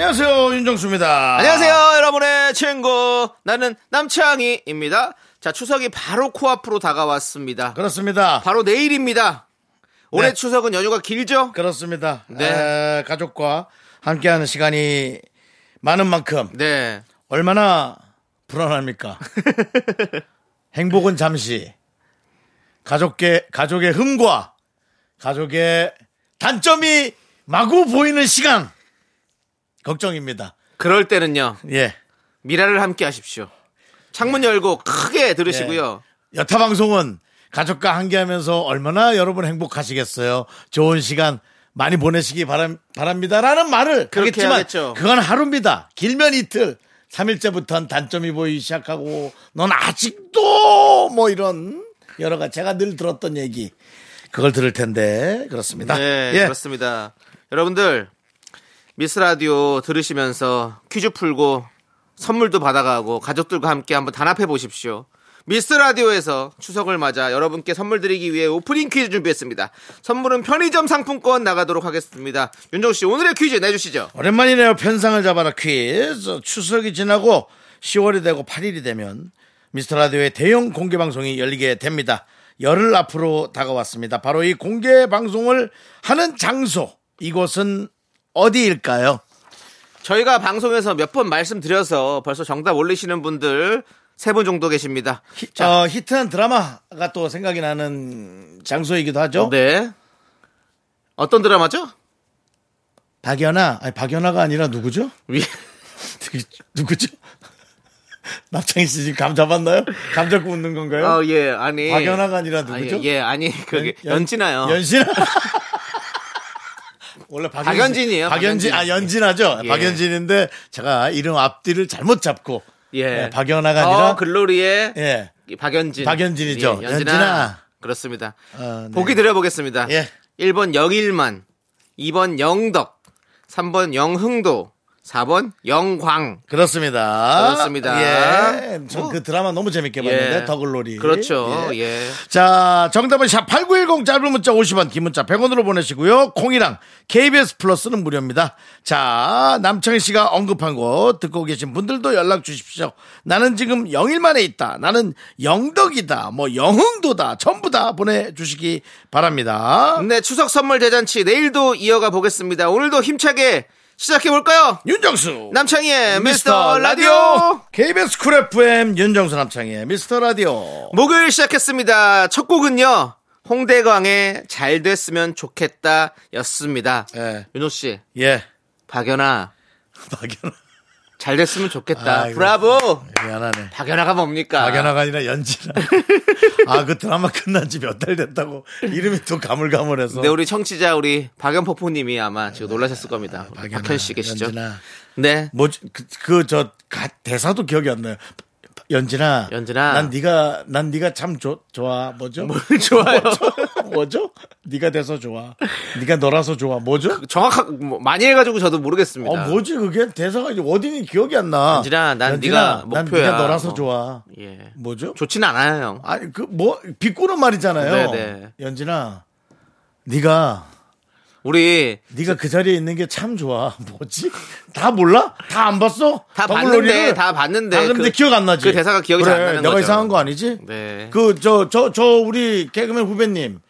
안녕하세요 윤정수입니다. 안녕하세요, 여러분의 친구. 나는 남창희입니다. 자, 추석이 바로 코앞으로 다가왔습니다. 그렇습니다. 바로 내일입니다. 올해 네. 추석은 연휴가 길죠? 그렇습니다. 네. 에, 가족과 함께하는 시간이 많은 만큼 네. 얼마나 불안합니까? 행복은 잠시 가족의 가족의 흠과 가족의 단점이 마구 보이는 시간 걱정입니다. 그럴 때는요, 예. 미라를 함께 하십시오. 창문 열고 크게 들으시고요. 여타 방송은 가족과 함께하면서 얼마나 여러분 행복하시겠어요. 좋은 시간 많이 보내시기 바람, 바랍니다라는 말을 하겠지만 하겠죠. 그건 하루입니다. 길면 이틀. 3일째부터는 단점이 보이기 시작하고 넌 아직도 뭐 이런 여러 가지 제가 늘 들었던 얘기 그걸 들을 텐데 그렇습니다. 네, 예. 그렇습니다. 여러분들, 미스 라디오 들으시면서 퀴즈 풀고 선물도 받아가고 가족들과 함께 한번 단합해 보십시오. 미스 라디오에서 추석을 맞아 여러분께 선물 드리기 위해 오프닝 퀴즈 준비했습니다. 선물은 편의점 상품권 나가도록 하겠습니다. 윤정 씨, 오늘의 퀴즈 내주시죠. 오랜만이네요. 편상을 잡아라 퀴즈. 추석이 지나고 10월이 되고 8일이 되면 미스터 라디오의 대형 공개 방송이 열리게 됩니다. 열흘 앞으로 다가왔습니다. 바로 이 공개 방송을 하는 장소. 이곳은 어디일까요? 저희가 방송에서 몇 번 말씀드려서 벌써 정답 올리시는 분들 세 분 정도 계십니다. 히, 어, 히트한 드라마가 또 생각이 나는 장소이기도 하죠. 네. 어떤 드라마죠? 박연아, 아니 박연아가 아니라 누구죠? 위- 누구죠? 남창희 씨 지금 감 잡았나요? 감 잡고 웃는 건가요? 어, 예, 아니. 박연아가 아니라 누구죠? 아, 예, 예, 아니, 그게 연- 연진아요. 연진아. 원래 박연진, 박연진 이에요, 박연진, 박연진. 아 연진아죠. 예. 박연진인데 제가 이름 앞뒤를 잘못 잡고 예. 네, 박연아가 아니라 어, 글로리의 예. 박연진. 박연진이죠. 예, 연진아. 연진아. 그렇습니다. 어, 네. 보기 드려보겠습니다. 예. 1번 영일만, 2번 영덕, 3번 영흥도, 4번 영광. 그렇습니다. 그렇습니다. 예. 전 뭐. 그 드라마 너무 재밌게 봤는데 예. 더글로리. 그렇죠. 예. 예. 자, 정답은 샵8910 짧은 문자 50원, 긴 문자 100원으로 보내시고요. 콩이랑 KBS 플러스는 무료입니다. 자, 남창희 씨가 언급한 곳 듣고 계신 분들도 연락 주십시오. 나는 지금 영일만에 있다. 나는 영덕이다. 뭐 영흥도다. 전부 다 보내 주시기 바랍니다. 네, 추석 선물 대잔치 내일도 이어가 보겠습니다. 오늘도 힘차게 시작해 볼까요? 윤정수. 남창희의 미스터 라디오. KBS 쿨 FM 윤정수 남창희의 미스터 라디오. 목요일 시작했습니다. 첫 곡은요. 홍대광의 잘 됐으면 좋겠다 였습니다. 예. 윤호 씨, 예. 박연아, 박연아. 잘 됐으면 좋겠다. 아이고. 브라보! 미안하네. 박연아가 뭡니까? 박연아가 아니라 연진아. 아, 그 드라마 끝난 지 몇 달 됐다고. 이름이 또 가물가물해서. 근데 우리 청취자 우리 박연포포님이 아마 지금 놀라셨을 겁니다. 박연아, 박현 씨 계시죠? 연진아. 네. 뭐, 그, 그, 저, 가- 대사도 기억이 안 나요. 연진아. 연진아. 난 네가, 난 네가 참 좋, 좋아. 뭐죠? 뭘 좋아요? 뭐죠? 네가 돼서 좋아. 네가 너라서 좋아. 뭐죠? 정확하게 뭐 많이 해가지고 저도 모르겠습니다. 어, 뭐지? 그게 대사가 이제 어딘지 기억이 안 나. 연진아, 난 연진아, 네가 난 목표야. 네가 너라서 어. 좋아. 예. 뭐죠? 좋지는 않아요, 형. 아니 그 뭐 비꼬는 말이잖아요. 네네. 연진아, 네가 우리 네가 그 자리에 있는 게 참 좋아. 뭐지? 다 몰라? 다 안 봤어? 다? 봤는데, 다 봤는데 다 근데 그- 기억 안 나지. 그 대사가 기억이 그래, 잘안 나는 내가 거죠. 이상한 거 아니지? 네. 그저저저 우리 개그맨 후배님.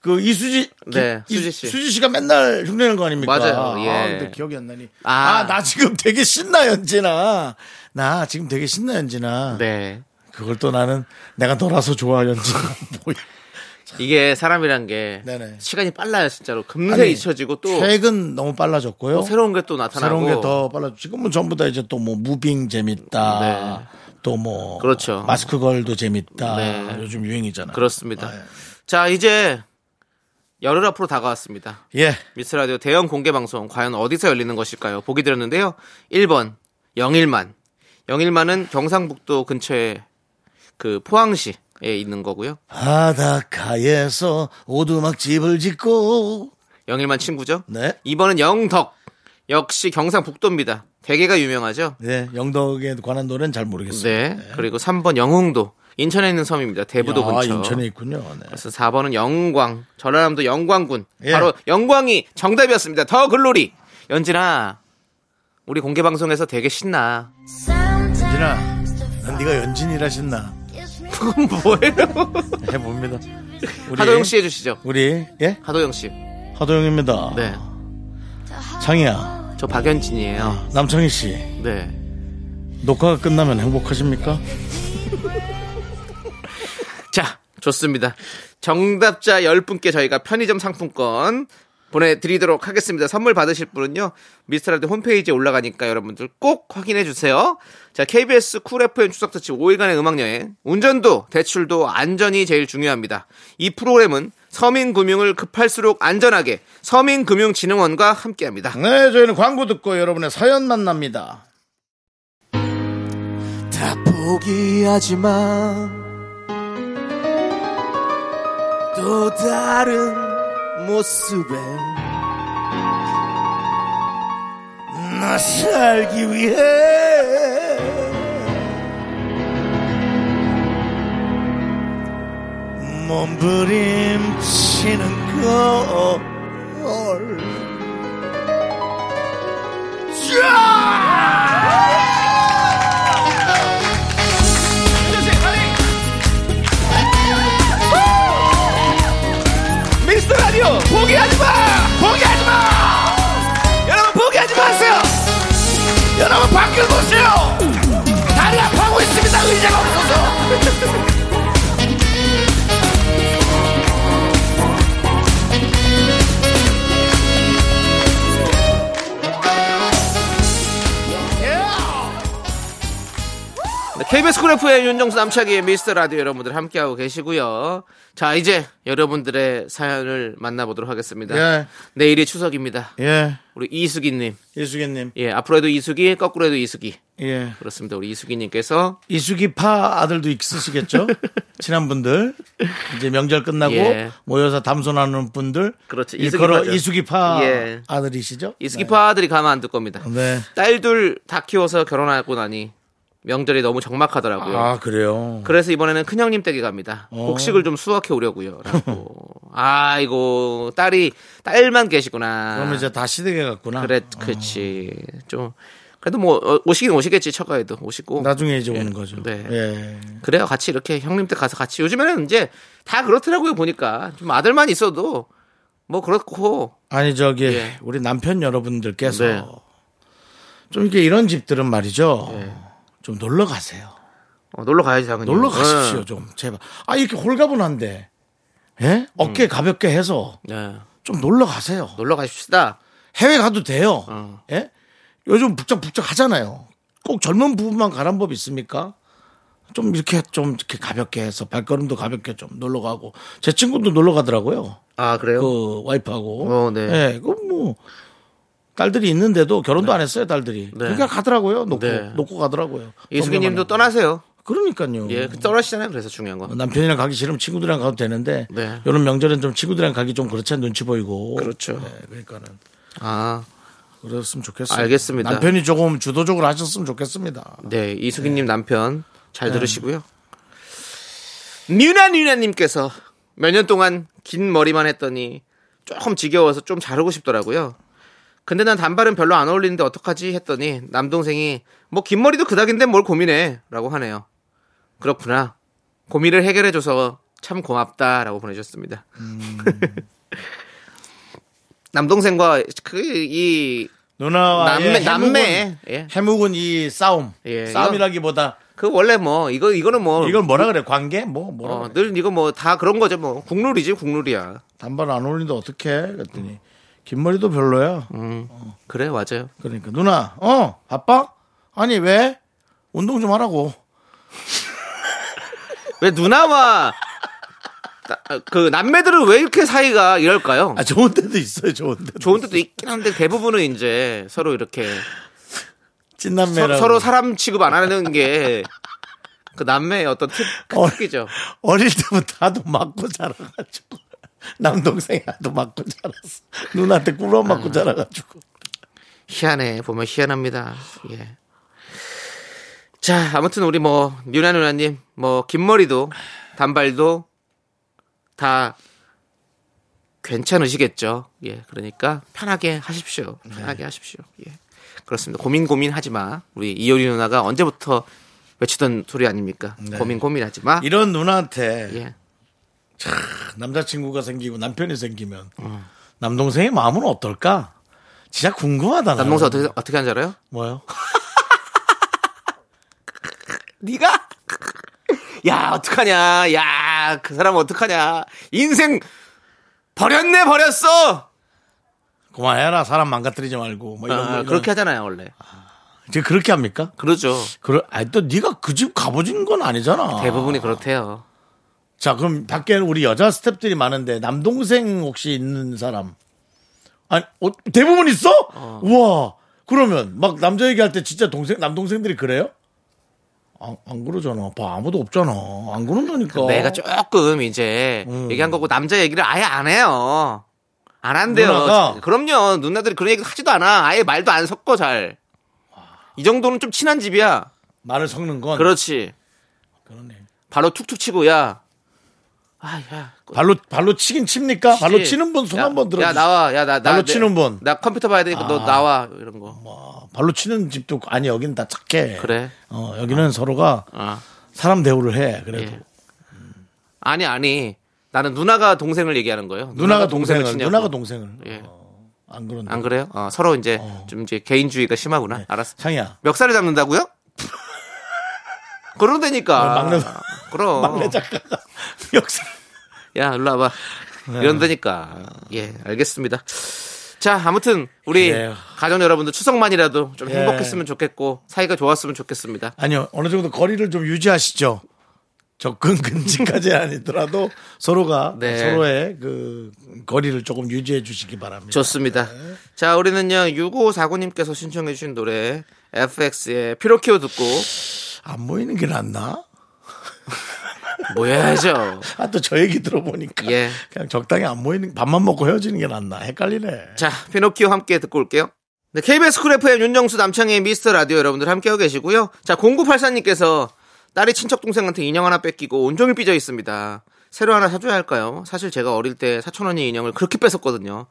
그 이수지 네, 이- 수지 씨. 수지 씨가 맨날 흉내는 거 아닙니까? 맞아요, 예. 아, 근데 기억이 안 나니. 아. 아, 나 지금 되게 신나 연진아. 나 지금 되게 신나 연진아. 네. 그걸 또 나는 내가 너라서 좋아 연진아. 뭐야. 이게 사람이란 게 네네. 시간이 빨라요, 진짜로. 금세 아니, 잊혀지고 또 최근 너무 빨라졌고요. 또 새로운 게 또 나타나고 새로운 게 더 빨라. 지금은 전부 다 이제 또 뭐 무빙 재밌다. 네. 또뭐 그렇죠. 마스크 걸도 재밌다. 네. 요즘 유행이잖아. 그렇습니다. 아, 예. 자, 이제 열흘 앞으로 다가왔습니다. 예. 미스 라디오 대형 공개 방송 과연 어디서 열리는 것일까요? 보기 드렸는데요. 1번 영일만. 영일만은 경상북도 근처에 그 포항시에 있는 거고요. 바닷가에서 오두막 집을 짓고 영일만 친구죠. 네. 2번은 영덕. 역시 경상북도입니다. 대게가 유명하죠. 네, 영덕에 관한 노래는 잘 모르겠어요. 네. 그리고 3번 영흥도. 인천에 있는 섬입니다. 대부도 아, 근처. 인천에 있군요. 네. 그래서 4번은 영광. 전라남도 영광군. 예. 바로 영광이 정답이었습니다. 더 글로리. 연진아, 우리 공개 방송에서 되게 신나. 연진아, 난 네가 연진이라 신나. 그건 뭐예요? 해봅니다. 우리, 하도영 씨 해주시죠. 우리 예 하도영 씨. 하도영입니다. 네. 창이야, 저 박연진이에요. 남창희 씨 네. 녹화가 끝나면 행복하십니까? 자, 좋습니다. 정답자 10분께 저희가 편의점 상품권 보내드리도록 하겠습니다. 선물 받으실 분은요, 미스터 라디오 홈페이지에 올라가니까 여러분들 꼭 확인해 주세요. 자, KBS 쿨 FM 추석 특집 5일간의 음악여행. 운전도, 대출도, 안전이 제일 중요합니다. 이 프로그램은 서민금융을 급할수록 안전하게 서민금융진흥원과 함께 합니다. 네, 저희는 광고 듣고 여러분의 사연 만납니다. 다 포기하지 마. 또 다른 모습에 나 살기 위해 몸부림치는 걸미 여러분 밖을 보세요. 다리 아파하고 있습니다. 의자가 없어서 KBS 쿨 FM 윤정수 남창희의 미스터 라디오 여러분들 함께하고 계시고요. 자, 이제 여러분들의 사연을 만나보도록 하겠습니다. 예. 내일이 추석입니다. 예 우리 이수기님. 이수기님 예, 앞으로 해도 이수기, 거꾸로 해도 이수기. 예 그렇습니다. 우리 이수기님께서 이수기파 아들도 있으시겠죠? 친한 분들 이제 명절 끝나고 예. 모여서 담소나는 분들 그렇죠. 일컬어 이수기파죠. 이수기파 예. 아들이시죠? 이수기파 아들이 가만 안 둘 겁니다. 네. 딸 둘 다 키워서 결혼하고 나니 명절이 너무 적막하더라고요. 아 그래요. 그래서 이번에는 큰형님 댁에 갑니다. 어. 곡식을 좀 수확해 오려고요. 라고. 아이고 딸이 딸만 계시구나. 그러면 이제 다 시댁에 갔구나. 그래, 그렇지. 좀 그래도 뭐 어, 오시긴 오시겠지 처가에도 오시고. 나중에 이제 예. 오는 거죠. 네. 예. 그래요. 같이 이렇게 형님 댁 가서 같이 요즘에는 이제 다 그렇더라고요 보니까 좀 아들만 있어도 뭐 그렇고 아니 저기 예. 우리 남편 여러분들께서 네. 좀 이렇게 이런 집들은 말이죠. 예. 좀 놀러 가세요. 어, 놀러 가야지 당연히. 놀러 가십시오 네. 좀 제발. 아 이렇게 홀가분한데 예? 어깨 음. 가볍게 해서 네. 좀 놀러 가세요. 놀러 가십시다. 해외 가도 돼요. 어. 예? 요즘 북적북적 하잖아요. 꼭 젊은 부부만 가란 법 있습니까? 좀 이렇게 좀 이렇게 가볍게 해서 발걸음도 가볍게 좀 놀러 가고 제 친구도 놀러 가더라고요. 아 그래요? 그 와이프하고. 어, 네. 예, 그뭐 딸들이 있는데도 결혼도 안 했어요, 딸들이. 그러니까 가더라고요. 놓고 네. 놓고 가더라고요. 이수기님도 떠나세요. 그러니까요. 예, 그 떠나시잖아요. 그래서 중요한 거. 남편이랑 가기 싫으면 친구들이랑 가도 되는데 네. 이런 명절엔 좀 친구들이랑 가기 좀 그렇지 않 눈치 보이고 그렇죠. 네, 그러니까는 아, 그랬으면 좋겠어요. 알겠습니다. 남편이 조금 주도적으로 하셨으면 좋겠습니다. 네, 이수기님 남편 잘 들으시고요. 뉴나 뉴나님께서 몇 년 동안 긴 머리만 했더니 조금 지겨워서 좀 자르고 싶더라고요. 근데 난 단발은 별로 안 어울리는데 어떡하지 했더니 남동생이 뭐 긴 머리도 그닥인데 뭘 고민해 라고 하네요. 그렇구나. 고민을 해결해줘서 참 고맙다라고 보내주셨습니다. 남동생과 그이 누나와 남매 남매 예. 해묵은 이 싸움 예, 싸움이라기보다 그 원래 뭐 이거 이거는 뭐 이걸 뭐라 그래 관계 뭐 뭐라 어, 그래. 늘 이거 뭐 다 그런 거죠 뭐 국룰이지 국룰이야. 단발 안 어울리는데 어떡해 그랬더니 긴 머리도 별로야 음 그래 맞아요. 그러니까 누나 어 바빠 아니 왜 운동 좀 하라고 왜 누나와 나- 그 남매들은 왜 이렇게 사이가 이럴까요? 아 좋은 데도 있어요 좋은 데 좋은 데도 있긴 한데 대부분은 이제 서로 이렇게 찐남매라고. 서, 로 사람 취급 안 하는 게 그 남매의 어떤 특, 그 어. 특기죠. 어릴 때부터 하도 맞고 자라가지고. 남동생이 하도 맞고 자랐어. 누나한테 꿀어 맞고 자라가지고. 희한해 보면 희한합니다. 예. 자 아무튼 우리 뭐 뉴나 누나님 뭐 긴 머리도 단발도 다 괜찮으시겠죠. 예, 그러니까 편하게 하십시오. 편하게 하십시오. 예, 그렇습니다. 고민 고민하지 마. 우리 이효리 누나가 언제부터 외치던 소리 아닙니까? 고민 고민하지 마. 이런 누나한테 예. 남자친구가 생기고 남편이 생기면 남동생의 마음은 어떨까? 진짜 궁금하다. 나는. 남동생 어떻게 어떻게 하는 줄 알아요? 뭐요? 네가 야 어떡하냐 야 그 사람 어떡하냐 인생 버렸네 버렸어 그만해라. 사람 망가뜨리지 말고. 뭐 이런 아, 거. 그렇게 하잖아요 원래 지금 그렇게 합니까? 그러죠 그래, 아니, 또 네가 그 집 가보진 건 아니잖아. 대부분이 그렇대요 자, 그럼 밖에 우리 여자 스탭들이 많은데 남동생 혹시 있는 사람? 아니, 어, 대부분 있어? 우와. 그러면 막 남자 얘기할 때 진짜 동생 남동생들이 그래요? 안, 안 그러잖아. 봐 아무도 없잖아. 안 그런다니까. 내가 조금 이제 음. 얘기한 거고 남자 얘기를 아예 안 해요 안 한대요 누나가? 그럼요 누나들이 그런 얘기 하지도 않아 아예 말도 안 섞어 잘이 정도는 좀 친한 집이야 말을 섞는 건 그렇지 그러네. 바로 툭툭 치고 야 아 야 발로 발로 치긴 칩니까? 발로 치는 분손 야, 한번 들어. 야 나와 야나 나, 발로 내- 치는 분. 나 컴퓨터 봐야 되니까 너 아. 나와 이런 거 어, 발로 치는 집도. 아니 여기는 다 착해. 그래 어, 여기는 서로가 아 사람 대우를 해. 그래도 예. 아니 아니 나는 누나가 동생을 얘기하는 거예요 누나가 동생을 치냐고. 누나가 동생을 예. 안 그런다. 안 그래요 어, 서로 이제 어. 좀 이제 개인주의가 심하구나 알았어 창이야. 멱살을 잡는다고요 그러다니까 어, 막내- 그럼 막내 작가가 역사. 야 일로 와봐 네. 이런다니까 예 알겠습니다 자 아무튼 우리 그래요. 가족 여러분들 추석만이라도 좀 예. 행복했으면 좋겠고 사이가 좋았으면 좋겠습니다 아니요 어느 정도 거리를 좀 유지하시죠. 접근 금지까지 아니더라도 서로가 네. 서로의 그 거리를 조금 유지해 주시기 바랍니다. 좋습니다. 자, 우리는요, 6549님께서 신청해 주신 노래, FX의 피로키오 듣고, 안 모이는 게 낫나? 모여야죠. 아 또 저 얘기 들어보니까 예. 그냥 적당히 안 모이는 밥만 먹고 헤어지는 게 낫나 헷갈리네. 자, 피노키오 함께 듣고 올게요. 네, KBS 쿨 FM 윤정수 남창희의 미스터 라디오 여러분들 함께하고 계시고요. 자, 0984님께서 딸이 친척 동생한테 인형 하나 뺏기고 온종일 삐져 있습니다. 새로 하나 사줘야 할까요? 사실 제가 어릴 때 사촌언니 인형을 그렇게 뺏었거든요.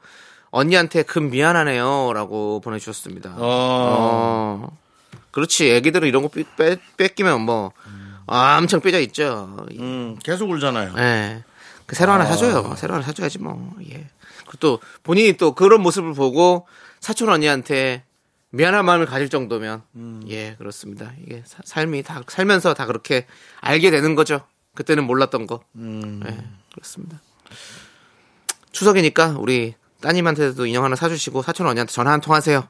언니한테 금 미안하네요. 라고 보내주셨습니다. 어. 그렇지. 애기들은 이런 거 삐- 뺏, 뺏기면 뭐, 아, 엄청 삐져 있죠. 음, 계속 울잖아요. 예. 그 새로 하나 사줘요. 새로 하나 사줘야지 뭐. 예. 그리고 또 본인이 또 그런 모습을 보고 사촌 언니한테 미안한 마음을 가질 정도면 예 그렇습니다. 이게 사- 삶이 다 살면서 다 그렇게 알게 되는 거죠. 그때는 몰랐던 거. 예 그렇습니다. 추석이니까 우리 따님한테도 인형 하나 사주시고 사촌 언니한테 전화 한 통 하세요.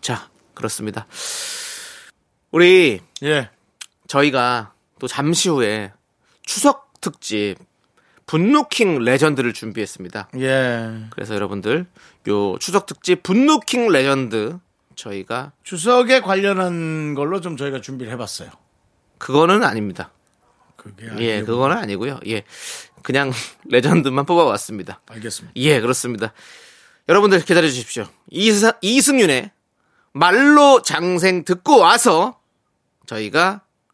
자 그렇습니다. 우리 예. 저희가 또 잠시 후에 추석 특집 분노킹 레전드를 준비했습니다. 예. 그래서 여러분들 요 추석 특집 분노킹 레전드 저희가 추석에 관련한 걸로 좀 저희가 준비를 해봤어요. 그거는 아닙니다. 그게 예, 아니고. 그거는 아니고요. 예, 그냥 레전드만 뽑아왔습니다. 알겠습니다. 예, 그렇습니다. 여러분들 기다려 주십시오. 이승윤의 말로장생 듣고 와서 저희가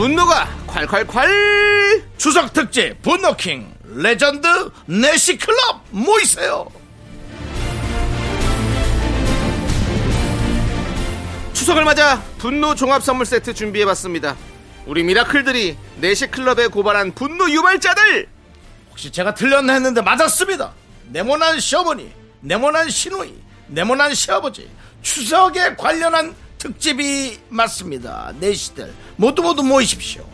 분노가 콸콸콸! 추석 특집 분노킹 레전드 내시클럽 모이세요. 추석을 맞아 분노 종합 선물 세트 준비해봤습니다. 우리 미라클들이 내시 클럽에 고발한 분노 유발자들 혹시 제가 틀렸나 했는데 맞았습니다. 네모난 시어머니, 네모난 시누이, 네모난 시아버지 추석에 관련한 특집이 맞습니다. 내시들 모두 모두 모이십시오.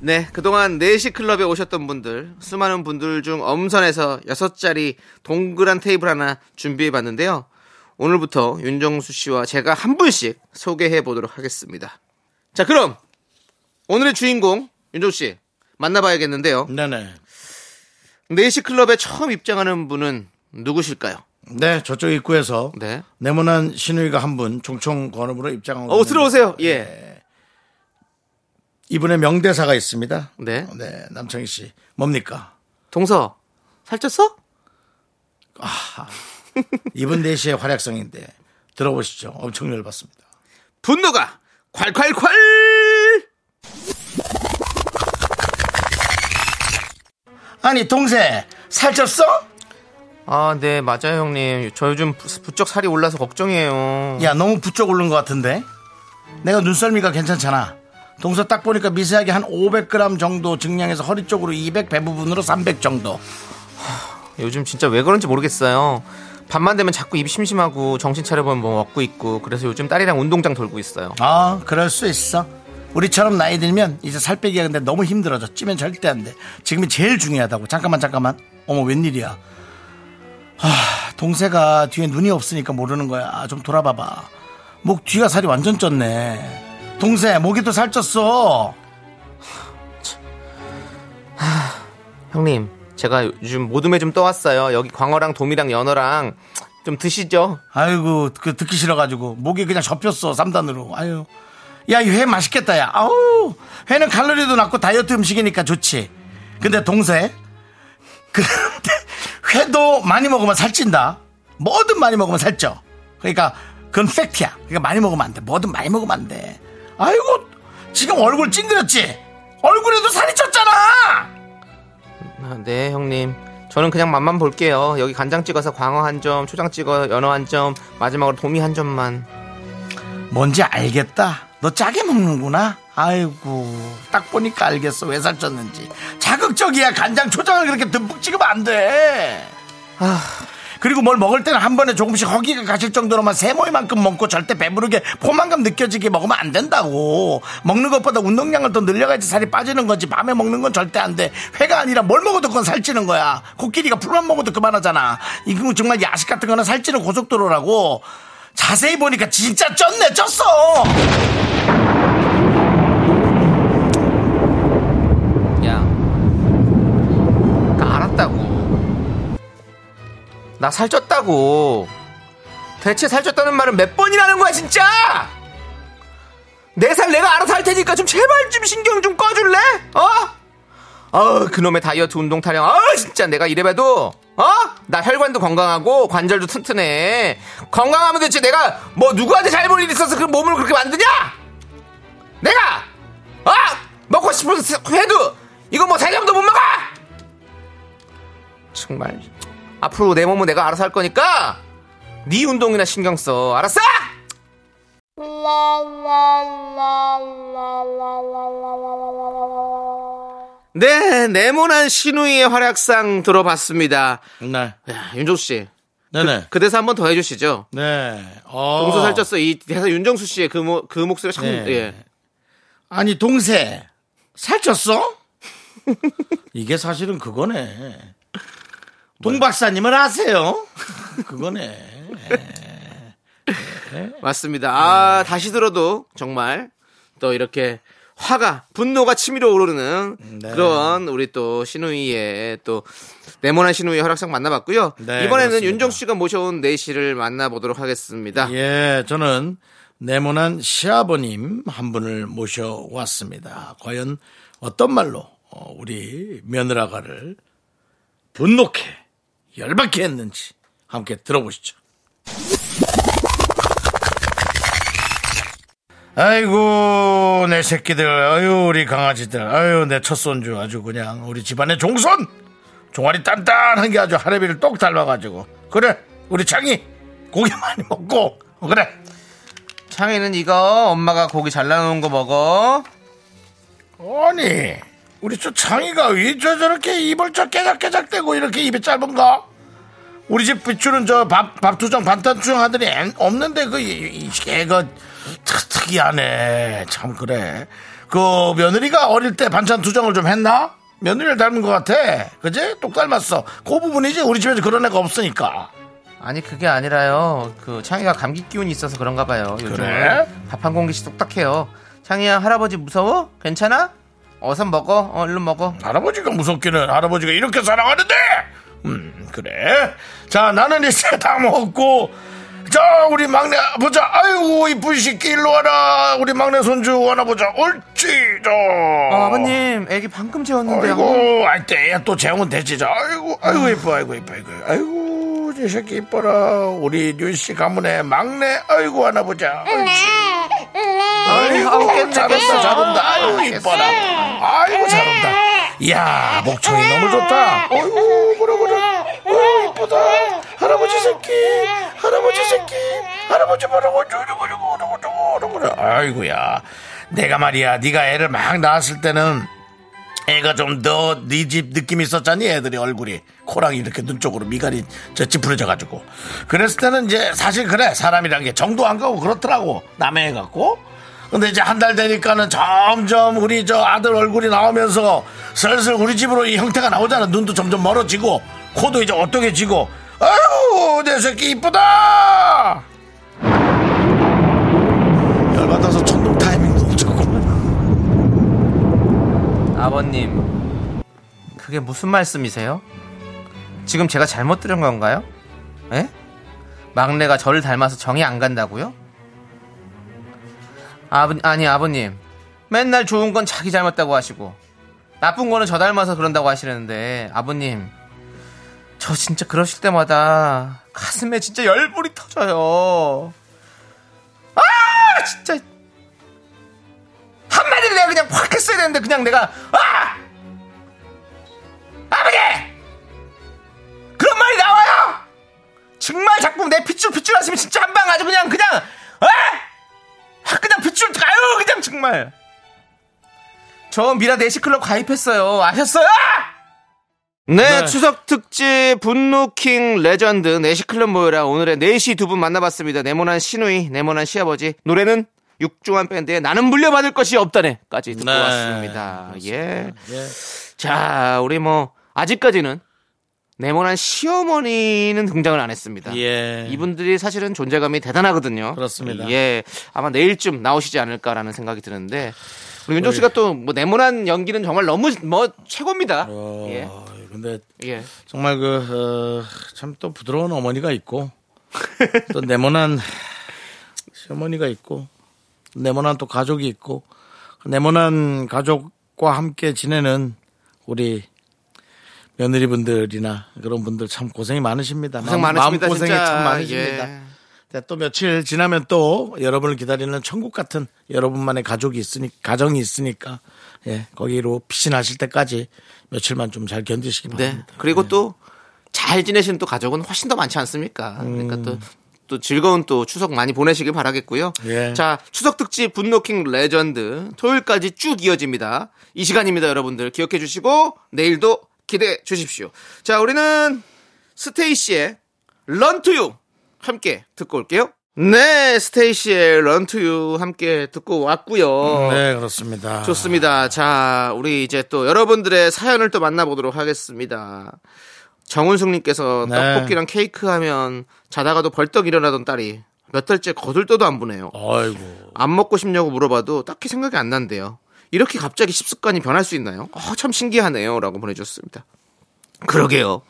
네, 그동안 4시 클럽에 오셨던 분들, 수많은 분들 중 엄선해서 6자리 동그란 테이블 하나 준비해 봤는데요. 오늘부터 윤정수 씨와 제가 한 분씩 소개해 보도록 하겠습니다. 자, 그럼 오늘의 주인공 윤정수 씨 만나봐야겠는데요. 네네. 4시 클럽에 처음 입장하는 분은 누구실까요? 네, 저쪽 입구에서 네. 네모난 시누이가 한분 총총 건업으로 입장하고 어, 들어오세요. 예. 이분의 명대사가 있습니다. 네. 네, 남창희 씨 뭡니까? 동서, 살쪘어? 이분 내시의 활약성인데 들어보시죠. 엄청 열받습니다. 분노가 콸콸콸! 아니 동생 살쪘어? 아, 네, 맞아요, 형님. 저 요즘 부- 부쩍 살이 올라서 걱정이에요. 야 너무 부쩍 오른 것 같은데? 내가 눈썰미가 괜찮잖아. 동서 딱 보니까 미세하게 한 500g 정도 증량해서 허리 쪽으로 200 배 부분으로 300 정도. 요즘 진짜 왜 그런지 모르겠어요. 밤만 되면 자꾸 입 심심하고 정신 차려보면 뭐 먹고 있고 그래서 요즘 딸이랑 운동장 돌고 있어요. 아 그럴 수 있어. 우리처럼 나이 들면 이제 살 빼기가 근데 너무 힘들어져. 찌면 절대 안 돼. 지금이 제일 중요하다고. 잠깐만 잠깐만. 어머 웬일이야 하 동세가 뒤에 눈이 없으니까 모르는 거야. 좀 돌아봐봐. 목 뒤가 살이 완전 쪘네. 동세 목이 또 살쪘어. 형님, 제가 요즘 모둠에 좀 떠왔어요. 여기 광어랑 도미랑 연어랑 좀 드시죠. 아이고 그 듣기 싫어가지고. 목이 그냥 접혔어 삼단으로. 아유. 야 이 회 맛있겠다 야. 아우 회는 칼로리도 낮고 다이어트 음식이니까 좋지. 근데 동세 그런데 회도 많이 먹으면 살찐다 뭐든 많이 먹으면 살쪄 그러니까 그건 팩트야 그러니까 많이 먹으면 안 돼 뭐든 많이 먹으면 안 돼 아이고 지금 얼굴 찡그렸지 얼굴에도 살이 쪘잖아 아, 네, 형님. 저는 그냥 맛만 볼게요. 여기 간장 찍어서 광어 한 점, 초장 찍어 연어 한 점, 마지막으로 도미 한 점만. 뭔지 알겠다. 너 짜게 먹는구나. 아이고, 딱 보니까 알겠어. 왜 살쪘는지. 자극적이야. 간장, 초장을 그렇게 듬뿍 찍으면 안 돼. 아, 그리고 뭘 먹을 때는 한 번에 조금씩 허기가 가실 정도로만 세모이만큼 먹고 절대 배부르게 포만감 느껴지게 먹으면 안 된다고. 먹는 것보다 운동량을 더 늘려가야지 살이 빠지는 거지. 밤에 먹는 건 절대 안 돼. 회가 아니라 뭘 먹어도 그건 살찌는 거야. 코끼리가 풀만 먹어도 그만하잖아. 이거 정말 야식 같은 거는 살찌는 고속도로라고. 자세히 보니까 진짜 쪘네 쪘어 야, 나 알았다고. 나 살쪘다고. 대체 살쪘다는 말은 몇 번이라는 거야, 진짜! 내 살 내가 알아서 할 테니까 좀 제발 좀 신경 좀 꺼줄래? 어? 어, 그놈의 다이어트 운동 타령. 아, 진짜 내가 이래봬도, 어? 나 혈관도 건강하고 관절도 튼튼해. 건강하면 대체 내가 뭐 누구한테 잘 볼 일 있어서 그 몸을 그렇게 만드냐? 내가! 아! 먹고 싶어서 해도 이거 뭐 세점도 못 먹어! 정말 앞으로 내 몸은 내가 알아서 할 거니까 네 운동이나 신경 써 알았어? 네 네모난 신우이의 활약상 들어봤습니다 네. 야, 윤종수 씨 네네. 그 대사 한 번 더 해주시죠 네. 어. 동서 살쪘어 이 대사 윤정수 씨의 그, 모, 그 목소리 참 네. 예. 아니, 동세. 살쪘어? 이게 사실은 그거네. 동 박사님을 아세요? 그거네. 맞습니다. 아, 다시 들어도 정말 또 이렇게 화가, 분노가 치밀어 오르는 네. 그런 우리 또 신우이의 또 네모난 신우이의 활약상 만나봤고요. 네, 이번에는 그렇습니다. 윤정수 씨가 모셔온 내시를 만나보도록 하겠습니다. 예, 저는 네모난 시아버님 한 분을 모셔왔습니다. 과연 어떤 말로 어, 우리 며느라가를 분노케, 열받게 했는지 함께 들어보시죠. 아이고 내 새끼들. 아유 우리 강아지들. 아유 내 첫 손주 아주 그냥 우리 집안의 종손. 종아리 단단한 게 아주 하레비를 똑 닮아가지고. 그래 우리 창이 고기 많이 먹고. 어, 그래. 창이는 이거 엄마가 고기 잘 나오는 거 먹어. 아니 우리 저 창이가 왜 저 저렇게 입을 저 깨작깨작대고 이렇게 입이 짧은가? 우리 집 비추는 저 밥, 밥 투정, 반찬 투정 하더니 엔- 없는데 그, 이, 이 개가 특- 특이하네. 참, 그래. 그 며느리가 어릴 때 반찬 투정을 좀 했나? 며느리를 닮은 것 같아. 그지? 똑 닮았어. 그 부분이지. 우리 집에서 그런 애가 없으니까. 아니 그게 아니라요. 그 창이가 감기 기운이 있어서 그런가 봐요. 요즘 그래? 밥한 공기씩 똑딱해요. 창이야 할아버지 무서워? 괜찮아? 어서 먹어. 어, 얼른 먹어. 할아버지가 무섭기는 할아버지가 이렇게 사랑하는데 음 그래. 자 나는 이제 다 먹고 자 우리 막내 보자 아이고 이쁜 새끼 일로 와라. 우리 막내 손주 하나 보자. 옳지 자. 어, 아버님, 애기 방금 재웠는데요. 아이고 아이 때야 또 재우면 되지. 자 아이고 아이고 이뻐 아이고 이뻐 아이고. 아이고 이 새끼 이뻐라. 우리 윤씨 가문의 막내 아이고 하나 보자. 옳지. 아이고 아우, 깼네, 잘한다. 잘한다. 아이고 이뻐라. 아이고 잘한다 이야 목청이 너무 좋다. 아이고 그래 그래? 아이고 이쁘다. 할아버지 새끼 할아버지 새끼 할아버지 뭐라고? 저러고? 저러고? 저러고? 저러고 아이고야. 내가 말이야 네가 애를 막 낳았을 때는 애가 좀 더 네 집 느낌이 있었잖니 애들이 얼굴이. 코랑 이렇게 눈 쪽으로 미간이 저 찌푸려져 가지고. 그랬을 때는 이제 사실 그래 사람이란 게 정도 안 가고 그렇더라고. 남의 애 같고 근데 이제 한 달 되니까는 점점 우리 저 아들 얼굴이 나오면서 슬슬 우리 집으로 이 형태가 나오잖아 눈도 점점 멀어지고 코도 이제 어떻게지고 아유 내 새끼 이쁘다 열받아서 천둥 타이밍도 놓쳤구만 아버님, 그게 무슨 말씀이세요? 지금 제가 잘못 들은 건가요? 예? 막내가 저를 닮아서 정이 안 간다고요? 아버, 아니, 아버님. 맨날 좋은 건 자기 닮았다고 하시고, 나쁜 거는 저 닮아서 그런다고 하시는데, 아버님. 저 진짜 그러실 때마다 가슴에 진짜 열불이 터져요. 아! 진짜. 한마디를 내가 그냥 확 했어야 되는데 그냥 내가 아! 아버지! 그런 말이 나와요? 정말 자꾸 내 핏줄 핏줄 하시면 진짜 한 방 아주 그냥 그냥 아! 확 그냥 핏줄 가요 그냥 정말 저 미라 내시클럽 가입했어요 아셨어요? 네, 네. 추석 특집 분노킹 레전드 내시클럽 모여라 오늘의 4시 두 분 만나봤습니다 네모난 시누이 네모난 시아버지 노래는 육중한 밴드의 나는 물려받을 것이 없다네까지 듣고 네, 왔습니다 예. 예. 자 우리 뭐 아직까지는 네모난 시어머니는 등장을 안 했습니다 예. 이분들이 사실은 존재감이 대단하거든요 그렇습니다. 예 아마 내일쯤 나오시지 않을까라는 생각이 드는데 우리 윤종 씨가 또 뭐 네모난 연기는 정말 너무 뭐 최고입니다 어, 예. 근데 예. 정말 그 참또 부드러운 어머니가 있고 또 네모난 시어머니가 있고 네모난 또 가족이 있고 그 네모난 가족과 함께 지내는 우리 며느리분들이나 그런 분들 참 고생이 많으십니다. 고생 마음- 많으십니다, 마음 고생이 진짜. 참 많으십니다. 예. 네, 또 며칠 지나면 또 여러분을 기다리는 천국 같은 여러분만의 가족이 있으니 가정이 있으니까 예 거기로 피신하실 때까지 며칠만 좀 잘 견디시기 네. 바랍니다. 그리고 또잘 지내시는 또 가족은 훨씬 더 많지 않습니까? 그러니까 또, 또 즐거운 또 추석 많이 보내시길 바라겠고요. 예. 자, 추석 특집 분노킹 레전드 토요일까지 쭉 이어집니다. 이 시간입니다, 여러분들. 기억해 주시고 내일도 기대해 주십시오. 자, 우리는 스테이시의 런투유 함께 듣고 올게요. 네, 스테이시의 런투유 함께 듣고 왔고요. 네 그렇습니다. 좋습니다. 자, 우리 이제 또 여러분들의 사연을 또 만나보도록 하겠습니다. 정은숙님께서 네. 떡볶이랑 케이크 하면 자다가도 벌떡 일어나던 딸이 몇 달째 거들떠도 안 보네요. 아이고 안 먹고 싶냐고 물어봐도 딱히 생각이 안 난대요. 이렇게 갑자기 식습관이 변할 수 있나요? 어, 참 신기하네요. 라고 보내주셨습니다. 그러게요.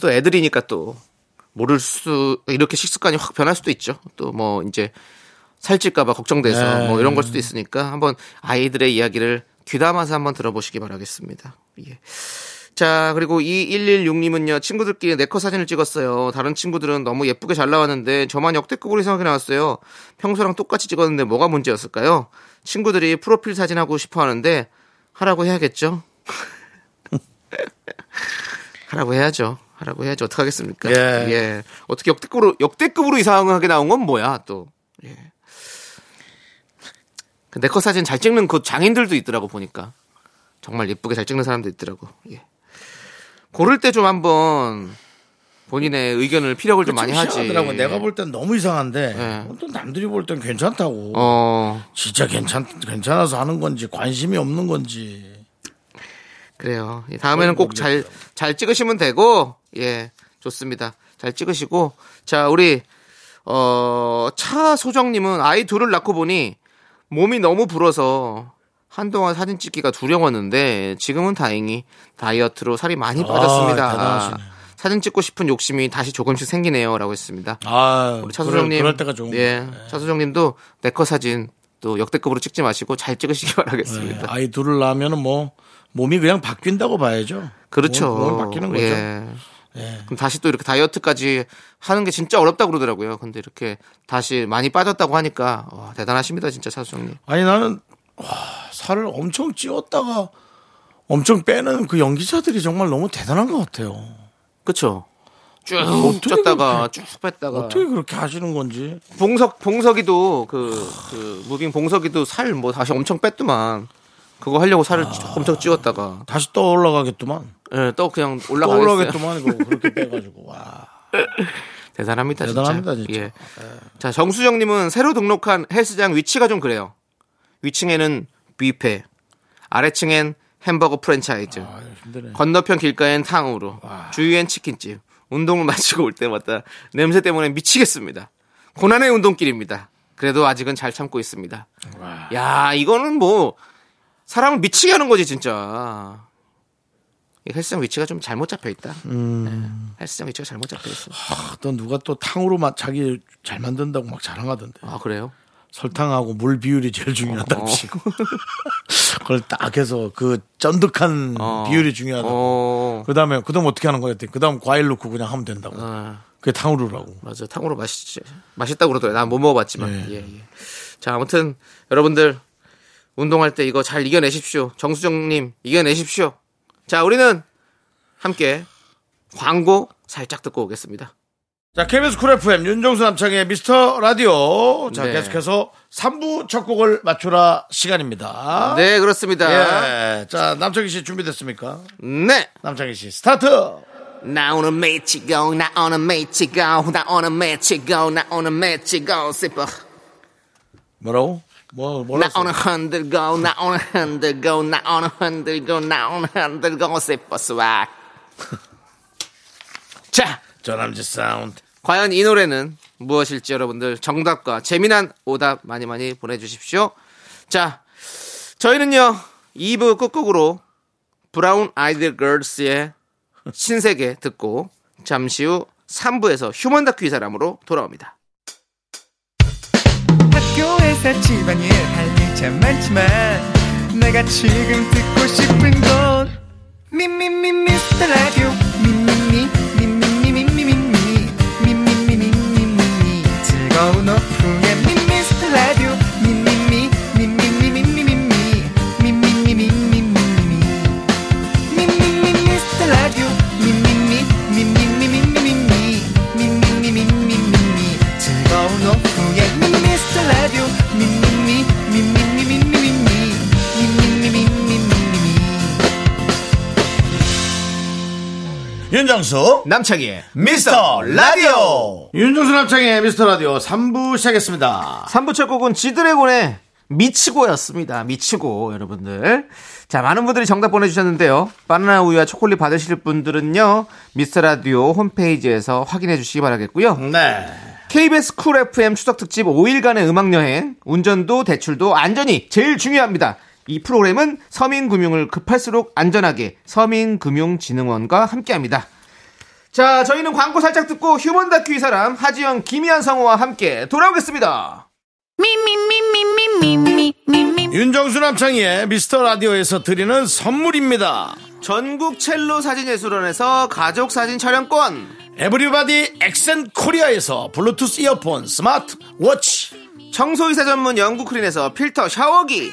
또 애들이니까 또 모를 수, 이렇게 식습관이 확 변할 수도 있죠. 또 뭐 이제 살찔까봐 걱정돼서 네. 뭐 이런 걸 수도 있으니까 한번 아이들의 이야기를 귀담아서 한번 들어보시기 바라겠습니다. 예. 자, 그리고 2116님은요, 친구들끼리 네컷 사진을 찍었어요. 다른 친구들은 너무 예쁘게 잘 나왔는데, 저만 역대급으로 이상하게 나왔어요. 평소랑 똑같이 찍었는데 뭐가 문제였을까요? 친구들이 프로필 사진 하고 싶어 하는데, 하라고 해야겠죠? 하라고 해야죠. 하라고 해야죠. 어떡하겠습니까? 예. 어떻게 역대급으로, 역대급으로 이상하게 나온 건 뭐야, 또. 예. 그 네컷 사진 잘 찍는 그 장인들도 있더라고, 보니까. 정말 예쁘게 잘 찍는 사람도 있더라고. 예. 고를 때 좀 한번 본인의 의견을 피력을 좀 많이 하지. 하더라고. 내가 볼 땐 너무 이상한데 네. 또 남들이 볼 땐 괜찮다고. 어 진짜 괜찮 괜찮아서 하는 건지 관심이 없는 건지. 그래요. 예, 다음에는 꼭잘잘 찍으시면 되고 예 좋습니다. 잘 찍으시고 자 우리 어 차소정님은 아이 둘을 낳고 보니 몸이 너무 불어서 한동안 사진 찍기가 두려웠는데 지금은 다행히 다이어트로 살이 많이 빠졌습니다. 아. 사진 찍고 싶은 욕심이 다시 조금씩 생기네요라고 했습니다. 아, 우리 차소정님, 그럴, 때가 좋은 예, 거예요. 차소정님도 네컷 사진 또 역대급으로 찍지 마시고 잘 찍으시기 네, 바라겠습니다. 아이 둘을 낳으면은 뭐 몸이 그냥 바뀐다고 봐야죠. 그렇죠. 몸, 바뀌는 거죠. 예. 그럼 다시 또 이렇게 다이어트까지 하는 게 진짜 어렵다고 그러더라고요. 근데 이렇게 다시 많이 빠졌다고 하니까 와, 대단하십니다, 진짜 차수정님. 아니 나는 와, 살을 엄청 찌웠다가 엄청 빼는 그 연기자들이 정말 너무 대단한 것 같아요. 그쵸? 쭉 쪘다가 쭉 뺐다가 어떻게 그렇게 하시는 건지. 봉석 봉석이도 그, 그 무빙 봉석이도 살 뭐 다시 엄청 뺐더만 그거 하려고 살을 아. 엄청 찌웠다가 다시 또 올라가겠더만. 예, 또 그냥 또 올라가겠어요. 올라가겠더만 이거 그렇게 빼가지고 와. 대단합니다, 대단합니다, 진짜. 진짜. 예. 자, 정수정님은 새로 등록한 헬스장 위치가 좀 그래요. 위층에는 뷔페, 아래층엔 햄버거 프랜차이즈, 아. 건너편 길가엔 탕후루, 주위엔 치킨집. 운동을 마치고 올 때마다 냄새 때문에 미치겠습니다. 고난의 운동길입니다. 그래도 아직은 잘 참고 있습니다. 야, 이거는 뭐 사람을 미치게 하는 거지 진짜. 이 헬스장 위치가 좀 잘못 잡혀 있다. 네, 헬스장 위치가 잘못 잡혀 있어. 아, 또 누가 또 탕으로 막 자기 잘 만든다고 막 자랑하던데. 아 그래요? 설탕하고 물 비율이 제일 중요하다고 어. 치고. 그걸 딱 해서 그 쫀득한 어. 비율이 중요하다고. 어, 그 다음에, 그 다음 어떻게 하는 거였대? 그 다음 과일 넣고 그냥 하면 된다고. 어, 그게 탕후루라고. 맞아. 탕후루 맛있지. 맛있다고 그러더라고요. 난못 먹어봤지만. 네. 예, 예. 자, 아무튼 여러분들 운동할 때 이거 잘 이겨내십시오. 정수정님 이겨내십시오. 자, 우리는 함께 광고 살짝 듣고 오겠습니다. 자, KBS 쿨 FM 윤정수 남창희의 미스터 라디오. 자, 네. 계속해서 3부 첫 곡을 맞추라 시간입니다. 네, 그렇습니다. 예. 자, 남창희 씨 준비됐습니까? 네. 남창희 씨, 스타트! 나 오늘 미치고 나 오늘 미치고 나 오늘 미치고 나 오늘 미치고 싶어 뭐라고? 뭐, 나 뭐라고? 오늘 흔들고 나 오늘 흔들고 나 오늘 흔들고 나 오늘 흔들고 싶어 swag 자 저남지 사운드. 과연 이 노래는 무엇일지 여러분들 정답과 재미난 오답 많이 많이 보내주십시오 자 저희는요 2부 끝곡으로 브라운 아이드 걸스의 신세계 듣고 잠시 후 3부에서 휴먼 다큐 이 사람으로 돌아옵니다 학교에서 집안일 할일참 많지만 내가 지금 듣고 싶은 건 미미미 미스터 라디오 윤정수. 남창희의 미스터 라디오. 윤정수 남창희의 미스터 라디오 3부 시작했습니다. 3부 첫 곡은 지드래곤의 미치고였습니다. 미치고 여러분들. 자 많은 분들이 정답 보내주셨는데요. 바나나 우유와 초콜릿 받으실 분들은요. 미스터 라디오 홈페이지에서 확인해 주시기 바라겠고요. 네. KBS 쿨 FM 추석 특집 5일간의 음악 여행, 운전도 대출도 안전이 제일 중요합니다. 이 프로그램은 서민금융을 급할수록 안전하게 서민금융진흥원과 함께합니다. 자, 저희는 광고 살짝 듣고 휴먼 다큐 이 사람 하지영, 김희한 성우와 함께 돌아오겠습니다. 윤정수 남창희의 미스터 라디오에서 드리는 선물입니다. 전국 첼로 사진예술원에서 가족 사진 촬영권. 에브리바디 엑센 코리아에서 블루투스 이어폰 스마트 워치. 청소이사 전문 영국 크린에서 필터 샤워기.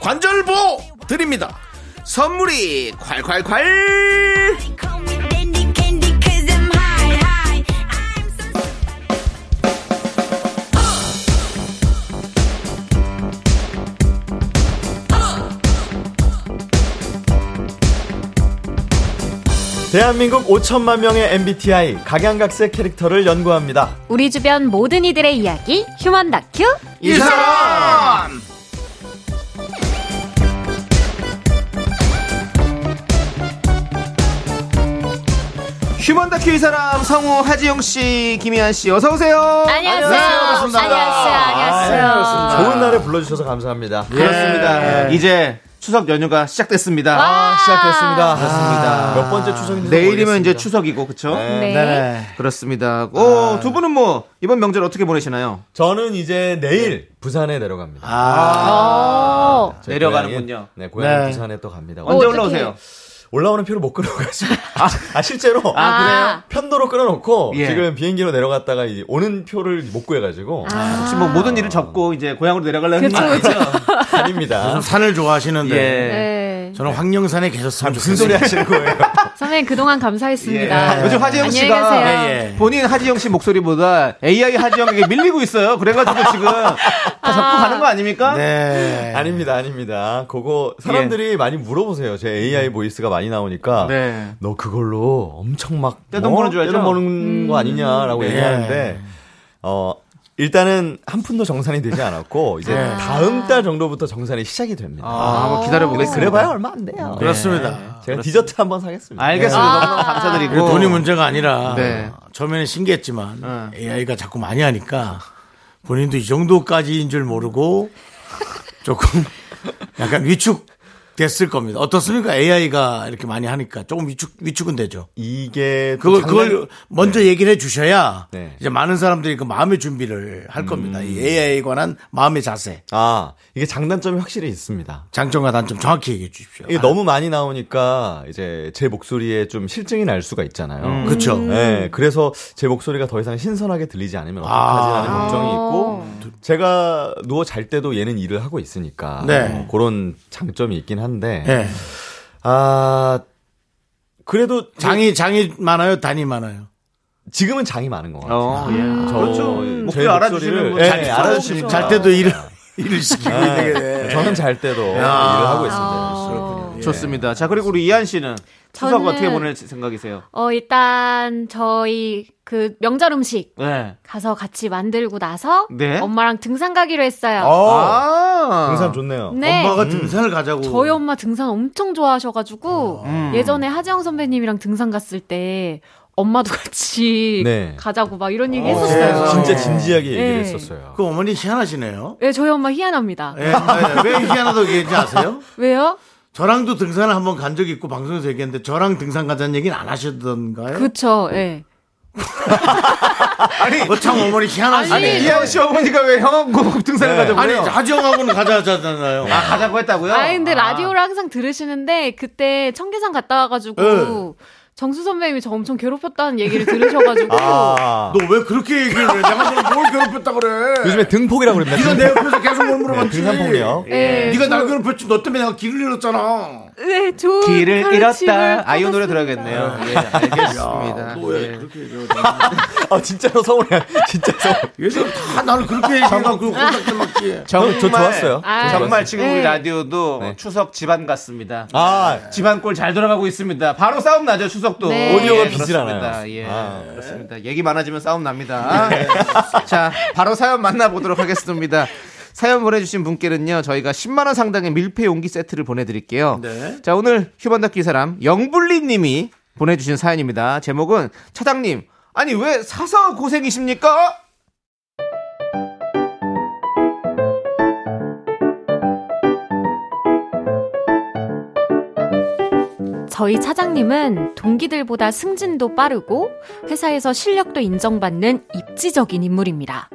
관절보 드립니다. 선물이 콸콸콸. 대한민국 5천만 명의 MBTI 각양각색 캐릭터를 연구합니다. 우리 주변 모든 이들의 이야기 휴먼 다큐 이 사람 휴먼 다큐 이 사람 성우 하지영 씨, 김희한 씨 어서 오세요. 안녕하세요. 반갑습니다. 안녕하세요. 안녕하세요. 좋은 날에 불러주셔서 감사합니다. 그렇습니다. 이제 추석 연휴가 시작됐습니다. 아, 시작됐습니다. 그렇습니다. 몇 번째 추석인지 내일이면 이제 추석이고 그쵸? 네. 네. 그렇습니다. 오, 두 분은 뭐 이번 명절 어떻게 보내시나요? 저는 이제 내일 부산에 내려갑니다. 어. 제 내려가는군요. 네, 고향 네. 부산에 또 갑니다. 언제 어떡해. 올라오세요? 올라오는 표를 못 끊어가지고. 아, 실제로. 아, 편도로 끊어놓고 예. 지금 비행기로 내려갔다가 이제 오는 표를 못 구해가지고 혹시 뭐 모든 일을 접고 이제 고향으로 내려가려는 그쵸, 거 그쵸. 아닙니다. 산을 좋아하시는데 예. 네. 저는 황령산에 계셨으면 무슨 좋겠어요 소리 하시는 거예요? 선생님 그동안 감사했습니다. 예. 요즘 하지영 씨가. 예, 예. 본인 하지영 씨 목소리보다 AI 하지영에게 밀리고 있어요. 그래가지고 지금 다 접고 가는 거 아닙니까? 네. 아닙니다, 아닙니다. 그거 사람들이 많이 물어보세요. 제 AI 보이스가 많이 나오니까. 네. 너 그걸로 엄청 막 떼돈 버는 줄 알죠? 떼돈 버는 거 아니냐라고 네. 얘기하는데 어 일단은 한 푼도 정산이 되지 않았고 이제 네. 다음 달 정도부터 정산이 시작이 됩니다. 아, 한번 기다려보겠습니다. 그래봐야 얼마 안 돼요. 그렇습니다. 제가 디저트 한번 사겠습니다. 알겠습니다. 너무너무 감사드리고. 그 돈이 문제가 아니라 네. 처음에는 신기했지만 어. AI가 자꾸 많이 하니까 본인도 이 정도까지인 줄 모르고 조금 약간 위축 됐을 겁니다. 어떻습니까? AI가 이렇게 많이 하니까 조금 위축 위축은 되죠. 이게 또 그걸 장난- 그걸 먼저 얘기를 해 주셔야 네. 이제 많은 사람들이 그 마음의 준비를 할 겁니다. 이 AI에 관한 마음의 자세, 아 이게 장단점이 확실히 있습니다. 장점과 단점 정확히 얘기해 주십시오. 이게 너무 많이 나오니까 이제 제 목소리에 좀 실증이 날 수가 있잖아요. 그렇죠. 네, 그래서 제 목소리가 더 이상 신선하게 들리지 않으면 어떡하지라는 아. 걱정이 있고 제가 누워 잘 때도 얘는 일을 하고 있으니까 네. 어, 그런 장점이 있긴 한데 네. 아 그래도 장이 장이 많아요, 단이 많아요. 지금은 장이 많은 것 같아요. 어, 예. 저 그렇죠. 제 목소리 알아주시는 분 예, 잘 알아주시니까 잘 때도 일을 일을 시키고 있는 게 네, 저는 잘 때도 일을 하고 있습니다. 예. 좋습니다. 자, 그리고 우리 이한 씨는 추석 저는- 어떻게 보낼 생각이세요? 어, 일단 저희 그 명절 음식 네. 가서 같이 만들고 나서 네. 엄마랑 등산 가기로 했어요. 아. 등산 좋네요. 네. 엄마가 등산을 가자고. 저희 엄마 등산 엄청 좋아하셔가지고 음. 예전에 하지영 선배님이랑 등산 갔을 때 엄마도 같이 네. 가자고 막 이런 얘기 어, 했었어요. 세상에. 진짜 진지하게 얘기를 네. 했었어요. 그 어머니 희한하시네요. 네, 저희 엄마 희한합니다. 예, 예, 왜 희한하다고 얘기했지 아세요? 왜요? 저랑도 등산을 한번 간 적이 있고 방송에서 얘기했는데 저랑 등산 가자는 얘기는 안 하시던가요? 그쵸, 예. 아니, 그참 어머니 희한하시네. 아니, 이한 씨 어머니가 왜 형하고 등산을 네. 가자고 아니, 그래요? 하지영하고는 가자 하잖아요. 아, 가자고 했다고요? 아 근데 라디오를 항상 들으시는데 그때 청계산 갔다 와가지고 네. 정수 선배님이 저 엄청 괴롭혔다는 얘기를 들으셔가지고 아, 너 왜 그렇게 얘기를 해? 내가 너를 뭘 괴롭혔다 그래? 요즘에 등폭이라고 그럽니다. 네가 내 옆에서 계속 뭘 물어봤지? 등산폭력. 네, 네가 날 괴롭혔지. 너 때문에 내가 길을 잃었잖아. 네, 좋은 길을 잃었다. 아이유 노래. 들어야겠네요. 예, 알겠습니다. 너왜 예. 그렇게 얘기해? 아, 진짜로 서운해. 진짜 서운해. 얘들 다 나를 그렇게 얘기해갖고 홀딱대 맞지. 정말, 저 좋았어요. 아, 정말 지금 우리 네. 라디오도 네. 추석 집안 같습니다. 아, 집안 꼴 잘 돌아가고 있습니다. 바로 싸움 나죠 추석 도. 네. 오디오가 예, 비질 않아요. 예, 아. 그렇습니다. 얘기 많아지면 싸움 납니다. 자, 바로 사연 만나보도록 하겠습니다. 사연 보내주신 분께는요, 저희가 10만 원 상당의 밀폐 용기 세트를 보내드릴게요. 네. 자, 오늘 휴먼 다큐 사람, 영불리 님이 보내주신 사연입니다. 제목은, 차장님, 아니, 왜 사서 고생이십니까? 저희 차장님은 동기들보다 승진도 빠르고 회사에서 실력도 인정받는 입지적인 인물입니다.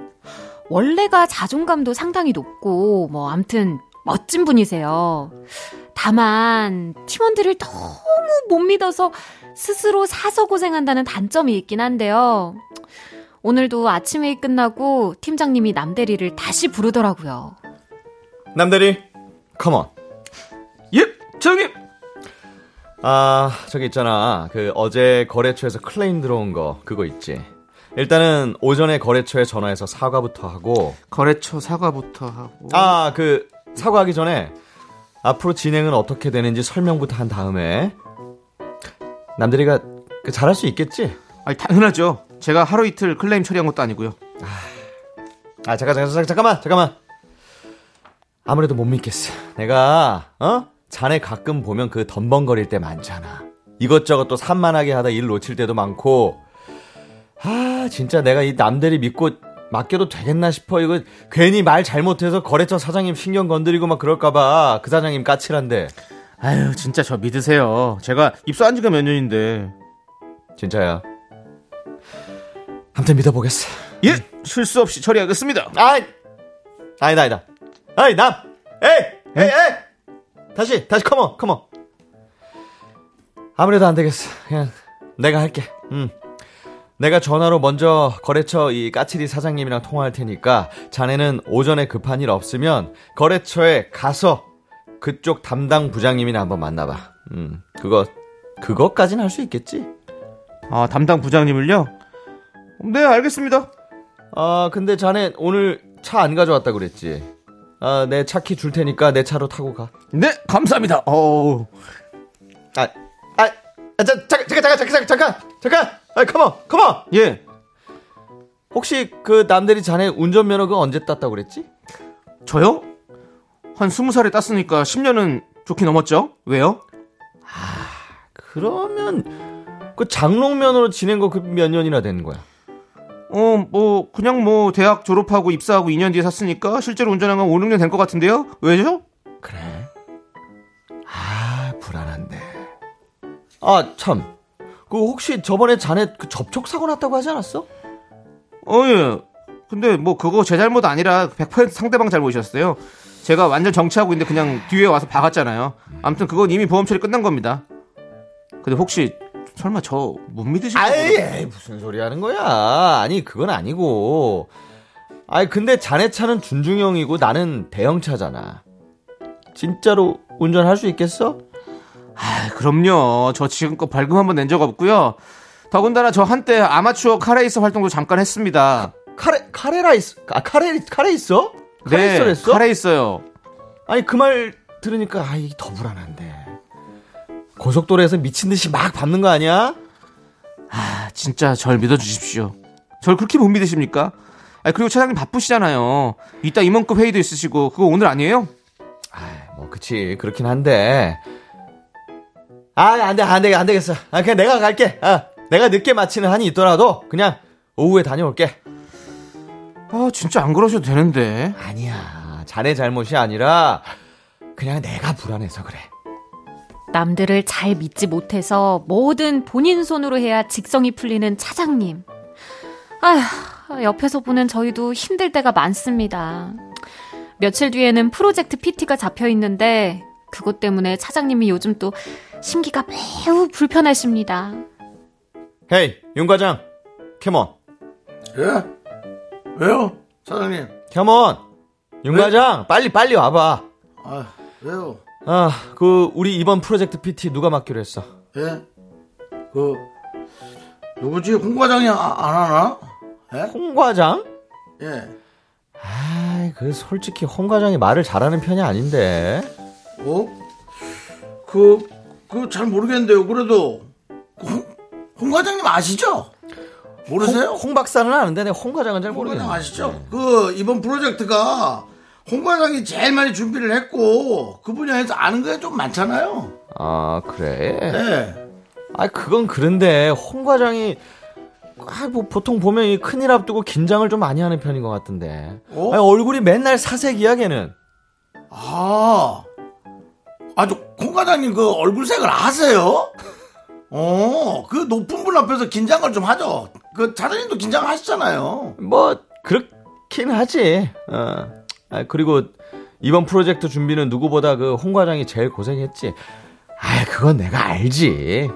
원래가 자존감도 상당히 높고 뭐 암튼 멋진 분이세요. 다만 팀원들을 너무 못 믿어서 스스로 사서 고생한다는 단점이 있긴 한데요. 오늘도 아침 회의 끝나고 팀장님이 남대리를 다시 부르더라고요. 남대리, 컴온. 예, 저기 아, 저기 있잖아. 그 어제 거래처에서 클레임 들어온 거 그거 있지. 일단은 오전에 거래처에 전화해서 사과부터 하고 거래처 사과부터 하고. 아, 그 사과하기 전에 앞으로 진행은 어떻게 되는지 설명부터 한 다음에 남들이가 그 잘할 수 있겠지? 아니 당연하죠. 제가 하루 이틀 클레임 처리한 것도 아니고요. 아, 잠깐, 잠깐, 잠깐, 잠깐만, 잠깐만. 아무래도 못 믿겠어. 내가, 어? 자네 가끔 보면 그 덤벙거릴 때 많잖아. 이것저것 또 산만하게 하다 일 놓칠 때도 많고. 아, 진짜 내가 이 남들이 믿고 맡겨도 되겠나 싶어. 이거 괜히 말 잘못해서 거래처 사장님 신경 건드리고 막 그럴까봐. 그 사장님 까칠한데. 아유 진짜 저 믿으세요. 제가 입사한 지가 몇 년인데. 진짜야. 아무튼 믿어보겠어. 예, 실수 없이 처리하겠습니다. 아이! 아니다, 아니다. 아이, 남! 에이! 에이, 에이! 다시, 다시, 컴온, 컴온. 아무래도 안 되겠어. 그냥, 내가 할게. 음. 내가 전화로 먼저 거래처 이 까칠이 사장님이랑 통화할 테니까 자네는 오전에 급한 일 없으면 거래처에 가서 그쪽 담당 부장님이나 한번 만나봐. 음, 그거, 그것까진 할 수 있겠지? 아 담당 부장님을요? 네 알겠습니다. 아, 근데 자네 오늘 차 안 가져왔다 그랬지? 아, 내 차 키 줄 테니까 내 차로 타고 가. 네 감사합니다. 어우 아, 아, 아 자, 잠깐, 잠깐, 잠깐, 잠깐, 잠깐, 잠깐. 아, 컴온, 컴온. 예 혹시 그 남들이 자네 운전면허 그 언제 땄다고 그랬지? 저요? 한 스무 살에 땄으니까 10년은 좋게 넘었죠? 왜요? 그러면 그 장롱면허로 지낸 거 그 몇 년이나 된 거야? 어, 뭐, 그냥 뭐, 대학 졸업하고 입사하고 2년 뒤에 샀으니까 실제로 운전한 건 5, 6년 된 것 같은데요? 왜죠? 그래. 아, 불안한데. 아, 참. 그 혹시 저번에 자네 그 접촉 사고 났다고 하지 않았어? 어, 예. 근데 뭐, 그거 제 잘못 아니라 100% 상대방 잘못이었어요. 제가 완전 정치하고 있는데 그냥 뒤에 와서 박았잖아요. 아무튼 그건 이미 보험 처리 끝난 겁니다. 근데 혹시, 설마 저 못 믿으실지 아이, 무슨 소리 하는 거야? 아니, 그건 아니고. 아이, 근데 자네 차는 준중형이고 나는 대형차잖아. 진짜로 운전할 수 있겠어? 아, 그럼요. 저 지금껏 벌금 한번 낸 적 없고요. 더군다나 저 한때 아마추어 카레이서 활동도 잠깐 했습니다. 카레, 카레라 있어? 아, 카레, 카레 있어? 카레 네, 있어 했어? 카레 있어요. 아니, 그 말 들으니까, 아, 이게 더 불안한데. 고속도로에서 미친 듯이 막 밟는 거 아니야? 아, 진짜 절 믿어 주십시오. 절 그렇게 못 믿으십니까? 아, 그리고 차장님 바쁘시잖아요. 이따 임원급 회의도 있으시고 그거 오늘 아니에요? 뭐, 그치. 그렇긴 한데. 아, 안 돼, 안 돼, 안 되겠어. 아, 그냥 내가 갈게. 아, 내가 늦게 마치는 한이 있더라도 그냥 오후에 다녀올게. 아, 진짜 안 그러셔도 되는데. 아니야. 자네 잘못이 아니라 그냥 내가 불안해서 그래. 남들을 잘 믿지 못해서 뭐든 본인 손으로 해야 직성이 풀리는 차장님. 아휴, 옆에서 보는 저희도 힘들 때가 많습니다. 며칠 뒤에는 프로젝트 PT가 잡혀 있는데 그것 때문에 차장님이 요즘 또 심기가 매우 불편하십니다. 헤이, 윤 과장. 캐몬. 예? 왜요? 사장님. 캐몬. 윤 과장, 빨리 빨리 와 봐. 아, 왜요? 아, 그 우리 이번 프로젝트 PT 누가 맡기로 했어? 예? 그, 누구지? 홍 과장이 아, 안 하나? 예? 홍 과장? 예. 아 이, 그 솔직히 홍 과장이 말을 잘하는 편이 아닌데. 어? 그, 그 잘 모르겠는데요. 그래도, 홍, 홍 과장님 아시죠? 모르세요? 홍, 홍 박사는 아는데 내가 홍 과장은 잘홍 모르겠네. 과장 아시죠? 그, 이번 프로젝트가 홍 과장이 제일 많이 준비를 했고, 그 분야에서 아는 게 좀 많잖아요. 아, 그래? 예. 아, 그건 그런데 홍 과장이 아, 뭐 보통 보면 이 큰일 앞두고 긴장을 좀 많이 하는 편인 것 같은데. 어? 아니, 얼굴이 맨날 사색이야, 걔는. 아, 아주 홍 과장님 그 얼굴색을 아세요? 어, 그 높은 분 앞에서 긴장을 좀 하죠. 그 차장님도 긴장하시잖아요. 뭐 그렇긴 하지. 어. 아, 그리고 이번 프로젝트 준비는 누구보다 그 홍 과장이 제일 고생했지. 아, 그건 내가 알지.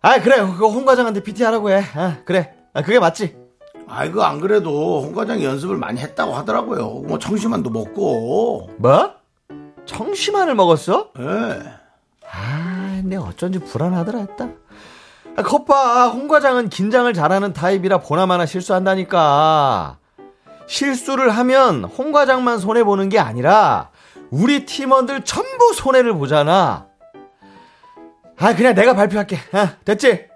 아, 그래. 그거 홍 과장한테 PT 하라고 해. 아, 그래. 아, 그게 맞지. 아이고 안 그래도 홍 과장이 연습을 많이 했다고 하더라고요. 뭐 청심환도 먹고. 뭐? 청심환을 먹었어? 예. 아, 근데 어쩐지 불안하더라 했다. 아, 겉봐. 홍 과장은 긴장을 잘하는 타입이라 보나마나 실수한다니까. 실수를 하면 홍 과장만 손해 보는 게 아니라 우리 팀원들 전부 손해를 보잖아. 아, 그냥 내가 발표할게. 아, 됐지?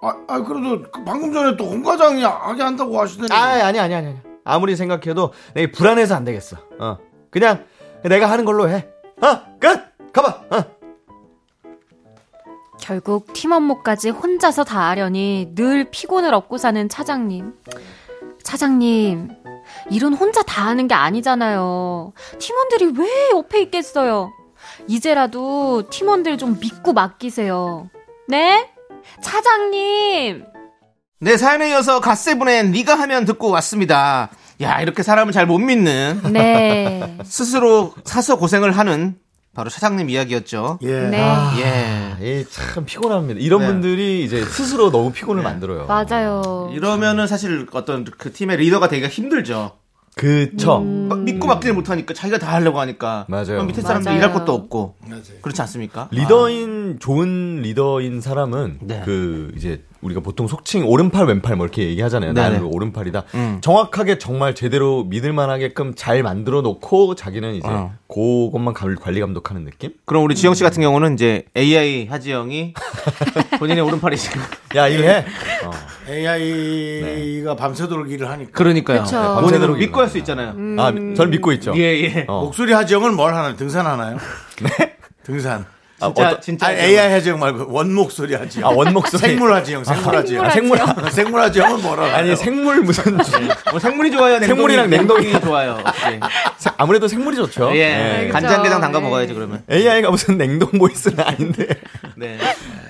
아, 아 그래도 그 방금 전에 또 홍 과장이 하게 한다고 하시더니. 아, 아니, 아니, 아니, 아니. 아무리 생각해도 내가 불안해서 안 되겠어. 어. 그냥 내가 하는 걸로 해. 어, 끝! 가봐! 어. 결국 팀 업무까지 혼자서 다 하려니 늘 피곤을 얻고 사는 차장님. 차장님, 일은 혼자 다 하는 게 아니잖아요. 팀원들이 왜 옆에 있겠어요? 이제라도 팀원들 좀 믿고 맡기세요. 네? 차장님! 네, 사연에 이어서 갓세븐의 네가 하면 듣고 왔습니다. 야, 이렇게 사람을 잘 못 믿는 네. 스스로 사서 고생을 하는 바로 차장님 이야기였죠. 예. 네. 예. 예, 참 피곤합니다. 이런 네. 분들이 이제 스스로 너무 피곤을 만들어요. 맞아요. 이러면은 사실 어떤 그 팀의 리더가 되기가 힘들죠. 그쵸. 막 믿고 맡기를 못하니까 자기가 다 하려고 하니까 맞아요. 밑에 사람들 맞아요. 일할 것도 없고 그렇지 않습니까? 리더인 좋은 리더인 사람은 네. 그 이제 우리가 보통 속칭 오른팔 왼팔 뭐 이렇게 얘기하잖아요. 네네. 나는 오른팔이다. 음. 정확하게 정말 제대로 믿을 만하게끔 잘 만들어 놓고 자기는 이제 어. 그것만 관- 관리 감독하는 느낌? 그럼 우리 지영 씨 같은 경우는 이제 AI 하지영이 본인의 오른팔이시고 야, 이거 해. 어. AI가 밤새도록 일을 하니까. 그러니까요. 그쵸. 본인은 밤새도록 믿고 할 수 있잖아요. 아, 절 믿고 있죠. 예, 예. 어. 목소리 하지영은 뭘 하나요? 등산 하나요? 네? 등산. 아, 진짜 어떤- 진짜 아, AI 하지영 말고 원 목소리 하지영. 아, 원 목소리. 생물 하지영, 생물 하지영. 아, 생물. 생물 하지영은 뭐라 아니, 생물 무슨 뭐 생물이 좋아요, 냉동이, 생물이랑 냉동이. 좋아요. 예. 아무래도 생물이 좋죠. 예. 그쵸. 간장게장 담가 예. 먹어야지 그러면. AI가 무슨 냉동 보이스는 아닌데. 네.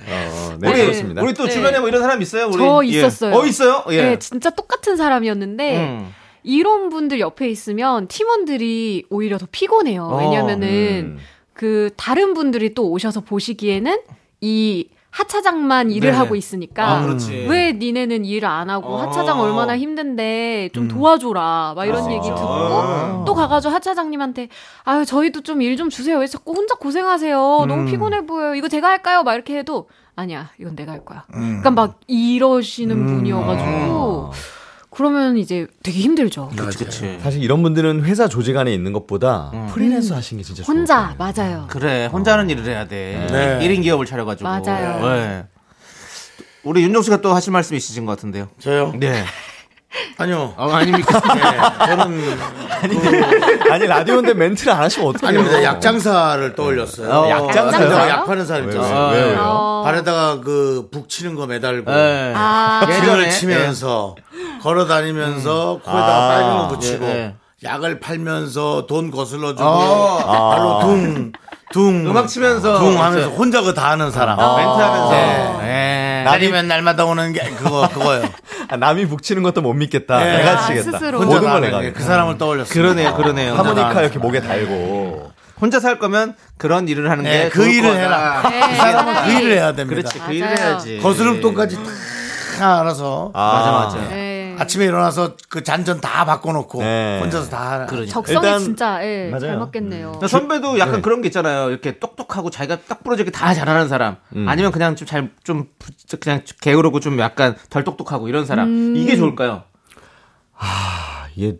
어, 네, 우리 그렇습니다. 우리 또 네. 주변에 뭐 이런 사람 있어요? 우리 저 예. 있었어요. 어 있어요? 예. 네, 진짜 똑같은 사람이었는데, 음. 이런 분들 옆에 있으면 팀원들이 오히려 더 피곤해요. 어, 왜냐면은, 음. 그, 다른 분들이 또 오셔서 보시기에는 이 하차장만 일을 네. 하고 있으니까, 아, 그렇지. 왜 니네는 일을 안 하고 어. 하차장 얼마나 힘든데 좀 도와줘라 막 이런 아, 얘기. 듣고 아. 또 가가지고 하차장님한테 아유 저희도 좀일좀 주세요 왜 자꾸 혼자 고생하세요 음. 너무 피곤해 보여요 이거 제가 할까요 막 이렇게 해도 아니야 이건 내가 할 거야 그러니까 막 이러시는 음. 분이어가지고 그러면 이제 되게 힘들죠 그렇지. 사실 이런 분들은 회사 조직 안에 있는 것보다 음. 프리랜서 하시는 게 진짜 혼자. 맞아요 그래 혼자 하는 일을 해야 돼. 네. 1인 기업을 차려가지고. 맞아요. 네. 우리 윤종 씨가 또 하실 말씀 있으신 것 같은데요. 저요? 네. 아니요. 어, 아닙니까? 네, 저는 아니 라디오인데 멘트를 안 하시면 어떡해요? 아닙니다. 약장사를 떠올렸어요. 어, 약장사요? 약장사 약 파는 사람? 있잖아요. 왜요? 왜요? 어. 발에다가 그 북 치는 거 매달고 네. 아 예전에, 치면서 걸어 다니면서 코에다가 아. 빨간 거 붙이고 예, 예. 약을 팔면서 돈 거슬러 주고 어. 발로 둥, 둥 음악 치면서 둥 하면서 혼자 그거 다 하는 사람. 멘트 하면서. 네. 네. 날이면 날마다 오는 게 그거 그거요. 아, 남이 북치는 것도 못 믿겠다. 네. 내가 아, 치겠다. 혼자 모든 다걸 하는 내가. 그 사람을 떠올렸어요. 그러네요, 그러네요. 하모니카 이렇게 목에 달고. 혼자 살 거면 그런 일을 하는 네, 게그 좋을 일을 거다. 해라. 네, 그 사람은 그. 일을 해야 됩니다. 그렇지, 그 일을 맞아요. 해야지. 거스름 돈까지 다 알아서 맞아, 맞아. 네. 아침에 일어나서 그 잔전 다 바꿔놓고 네. 혼자서 다. 그러니까. 적성에 일단- 진짜 예, 잘 맞아요. 맞겠네요 그러니까 선배도 약간 네. 그런 게 있잖아요. 이렇게 똑똑하고 자기가 딱 부러지게 다 잘하는 사람. 음. 아니면 그냥 좀 잘, 좀, 부- 그냥 게으르고 좀 약간 덜 똑똑하고 이런 사람. 이게 좋을까요? 아, 이게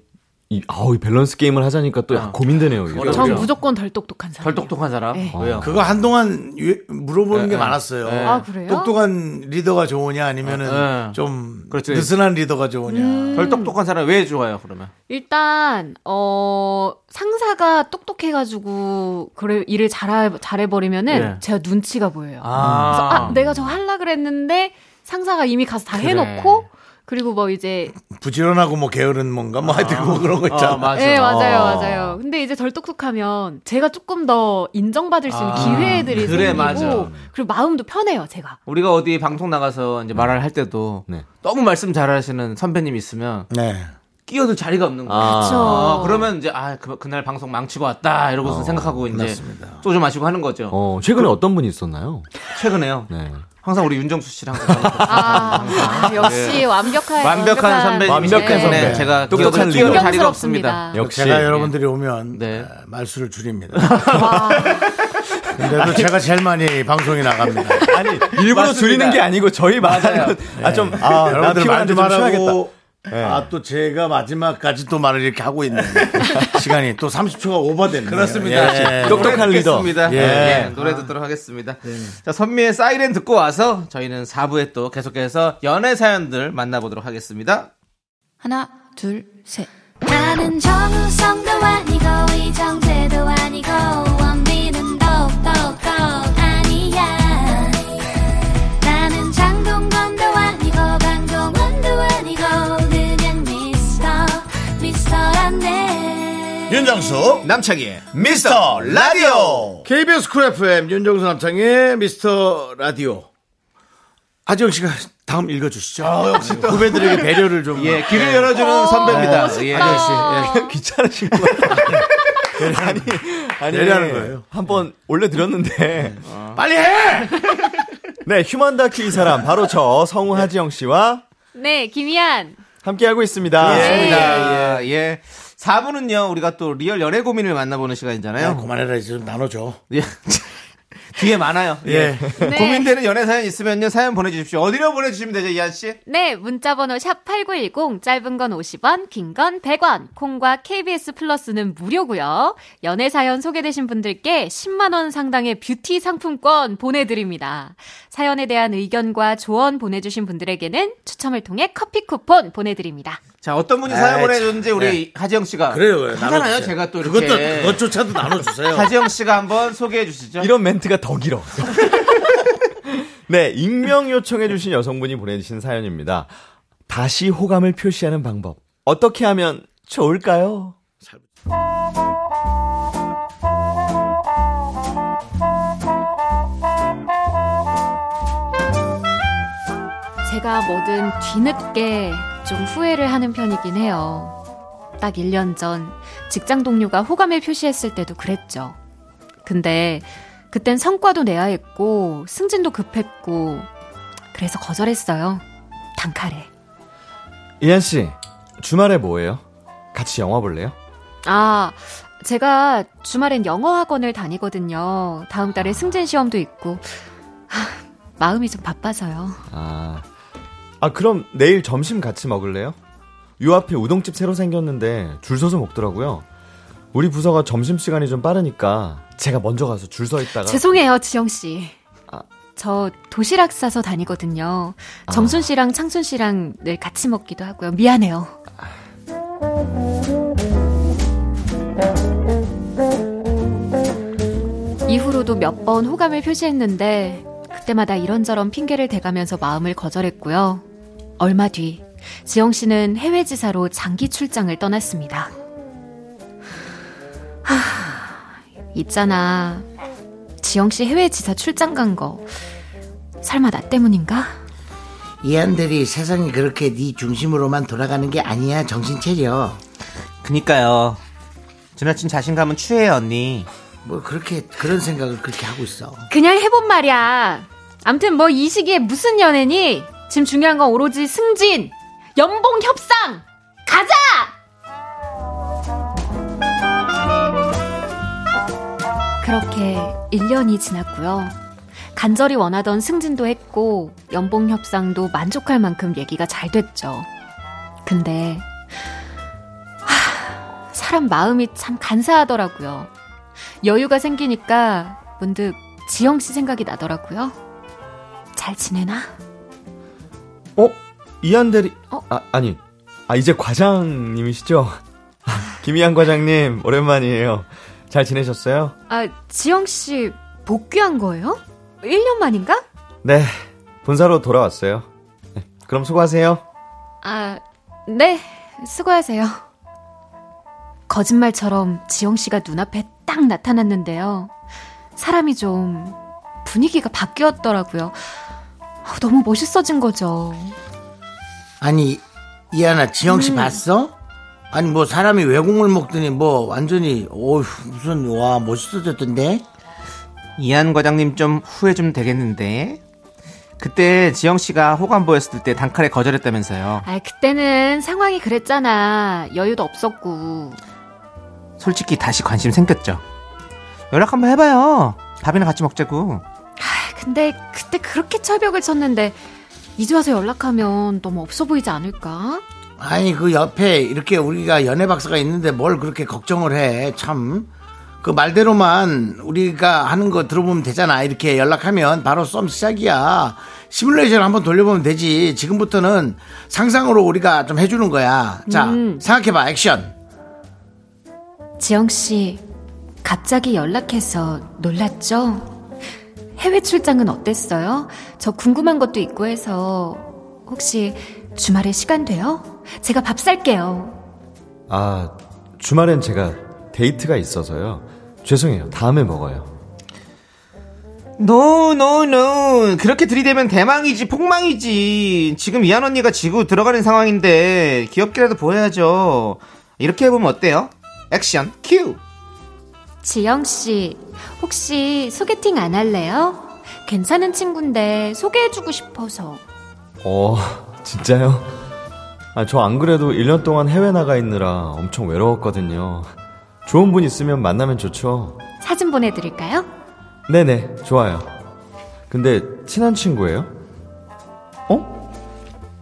이, 아우, 이 밸런스 게임을 하자니까 또 약간 고민되네요. 이게. 전? 무조건 덜 똑똑한 사람 덜 똑똑한 사람? 네. 왜요? 그거 한동안 유- 물어보는 네, 게 네. 많았어요. 네. 아, 그래요? 똑똑한 리더가 좋으냐 아니면은 네. 좀 그렇지. 느슨한 리더가 좋으냐. 음. 덜 똑똑한 사람 왜 좋아요, 그러면? 일단 어 상사가 똑똑해가지고 그래 일을 잘 잘해버리면은 네. 제가 눈치가 보여요. 그래서 아, 아 내가 저거 할라 그랬는데 상사가 이미 가서 다 그래. 해놓고 그리고 뭐 이제 부지런하고 뭐 게으른 뭔가 뭐 하여튼 뭐 그런 거 있잖아. 아, 맞아. 네 맞아요 아. 맞아요. 근데 이제 덜 똑똑하면 제가 조금 더 인정받을 수 있는 아, 기회들이 그래, 생기고 맞아. 그리고 마음도 편해요 제가. 우리가 어디 방송 나가서 이제 말을 할 때도 네. 너무 말씀 잘하시는 선배님 있으면 네. 끼어들 자리가 없는 거예요. 아. 그쵸. 어, 그러면 이제 아 그, 그날 방송 망치고 왔다 이러고서 생각하고 이제 맞습니다. 소주 마시고 하는 거죠. 어, 최근에 어떤 분이 있었나요? 최근에요. 네. 항상 우리 윤정수 씨랑 항상 아, 아, 역시 완벽한 완벽한 선배님. 완벽한 선배. 네, 제가 똑똑한 리더. 자리가 없습니다. 역시. 제가 여러분들이 오면 네. 에, 말수를 줄입니다. 근데도 제가 제일 많이 방송에 나갑니다. 아니, 일부러 맞습니다. 줄이는 게 아니고 저희 말하는 거, 아, 좀, 아, 나 여러분들 말좀. 하라고. 아, 또 제가 마지막까지 또 말을 이렇게 하고 있는 시간이 또 30초가 오버됐네요. 그렇습니다. 예. 똑똑한 리더. 듣겠습니다. 예. 예, 노래 듣도록 하겠습니다. 자, 선미의 사이렌 듣고 와서 저희는 4부에 또 계속해서 연애 사연들 만나보도록 하겠습니다. 하나, 둘, 셋. 나는 정우성도 아니고 이정재도 아니고 윤정수 남창희의 미스터 라디오 KBS 쿨 FM 윤정수 남창희의 미스터 라디오 하지영 씨가 다음 읽어주시죠. 역시 또 후배들에게 배려를 좀. 예, 길을 열어주는 선배입니다. 멋있다. 예. 하지영 씨. 예. 귀찮으신 거 아니, 아니. 배려하는 거예요. 한번 올려드렸는데. 빨리 해! 네, 휴먼 다큐 이 사람, 바로 저 성우 하지영 씨와 네, 김희안. 함께하고 있습니다. 그렇습니다. 예. 예. 4부는요, 우리가 또 real 연애 고민을 만나보는 시간이잖아요. 야, 그만해라. 이제 좀 나눠줘. 예. 뒤에 많아요. 예. 네. 고민되는 연애 사연 있으면요, 사연 보내주십시오. 어디로 보내주시면 되죠, 이한씨? 네, 문자번호 샵8910, 짧은 건 50원, 긴 건 100원, 콩과 KBS 플러스는 무료고요 연애 사연 소개되신 분들께 10만원 상당의 뷰티 상품권 보내드립니다. 사연에 대한 의견과 조언 보내주신 분들에게는 추첨을 통해 커피 쿠폰 보내드립니다. 자, 어떤 분이 에이, 사연 참. 보내줬는지 우리 하지영 씨가. 그래요. 하잖아요. 제가 또 이렇게. 그것도, 그것조차도 나눠주세요. 하지영 씨가 한번 소개해 주시죠. 이런 멘트가 더 길어. 네, 익명 요청해 주신 여성분이 보내주신 사연입니다. 다시 호감을 표시하는 방법. 어떻게 하면 좋을까요? 제가 뭐든 뒤늦게 좀 후회를 하는 편이긴 해요. 딱 1년 전 직장 동료가 호감을 표시했을 때도 그랬죠. 근데 그땐 성과도 내야 했고 승진도 급했고 그래서 거절했어요. 단칼에. 이한 씨, 주말에 뭐해요? 같이 영화 볼래요? 아, 제가 주말엔 영어 학원을 다니거든요. 다음 달에 승진 시험도 있고 하, 마음이 좀 바빠서요. 아, 아 그럼 내일 점심 같이 먹을래요? 요 앞에 우동집 새로 생겼는데 줄 서서 먹더라고요. 우리 부서가 점심 시간이 좀 빠르니까 제가 먼저 가서 줄 서 있다가 죄송해요, 지영 씨. 아. 저 도시락 싸서 다니거든요. 정순 씨랑 창순 씨랑 늘 같이 먹기도 하고요. 미안해요. 이후로도 몇 번 호감을 표시했는데 그 때마다 이런저런 핑계를 대가면서 마음을 거절했고요. 얼마 뒤 지영 씨는 해외 지사로 장기 출장을 떠났습니다. 하, 있잖아. 지영 씨 해외 지사 출장 간 거 설마 나 때문인가? 이한들이 세상이 그렇게 네 중심으로만 돌아가는 게 아니야 정신 차려 그니까요. 지나친 자신감은 추해요, 언니. 뭐 그렇게 그런 생각을 그렇게 하고 있어 그냥 해본 말이야. 암튼 뭐 이 시기에 무슨 연애니? 지금 중요한 건 오로지 승진, 연봉 협상, 가자! 그렇게 1년이 지났고요. 간절히 원하던 승진도 했고 연봉 협상도 만족할 만큼 얘기가 잘 됐죠. 근데 하, 사람 마음이 참 간사하더라고요. 여유가 생기니까 문득 지영 씨 생각이 나더라고요. 잘 지내나? 어? 이한 대리 어? 아, 아니 아 이제 과장님이시죠? 김희한 과장님 오랜만이에요. 잘 지내셨어요? 아, 지영 씨 복귀한 거예요? 1년 만인가? 네 본사로 돌아왔어요. 네, 그럼 수고하세요. 아, 네. 수고하세요. 거짓말처럼 지영 씨가 눈앞에 딱 나타났는데요. 사람이 좀 분위기가 바뀌었더라고요. 아, 너무 멋있어진 거죠. 아니 이한아 지영 씨 봤어? 아니 뭐 사람이 외국물 먹더니 뭐 완전히 어휴 무슨 와 멋있어졌던데 이한 과장님 좀 후회 좀 되겠는데. 그때 지영 씨가 호감 보였을 때 단칼에 거절했다면서요. 아, 그때는 상황이 그랬잖아. 여유도 없었고. 솔직히 다시 관심 생겼죠. 연락 한번 해봐요. 밥이나 같이 먹자고. 아, 근데 그때 그렇게 철벽을 쳤는데 이제 와서 연락하면 너무 없어 보이지 않을까? 아니 그 옆에 이렇게 우리가 연애 박사가 있는데 뭘 그렇게 걱정을 해 참. 그 말대로만 우리가 하는 거 들어보면 되잖아. 이렇게 연락하면 바로 썸 시작이야. 시뮬레이션 한번 돌려보면 되지. 지금부터는 상상으로 우리가 좀 해주는 거야. 자 음. 생각해봐. 액션. 지영 씨, 갑자기 연락해서 놀랐죠? 해외 출장은 어땠어요? 저 궁금한 것도 있고 해서 혹시 주말에 시간 돼요? 제가 밥 살게요. 아, 주말엔 제가 데이트가 있어서요. 죄송해요. 다음에 먹어요. No, no, no. 그렇게 들이대면 대망이지, 폭망이지. 지금 이한 언니가 지고 들어가는 상황인데, 귀엽게라도 보여야죠. 이렇게 해보면 어때요? 액션, 큐! 지영 씨, 혹시 소개팅 안 할래요? 괜찮은 친구인데 소개해주고 싶어서. 어, 진짜요? 아, 저 안 그래도 1년 동안 해외 나가 있느라 엄청 외로웠거든요. 좋은 분 있으면 만나면 좋죠. 사진 보내드릴까요? 네네, 좋아요. 근데 친한 친구예요? 어?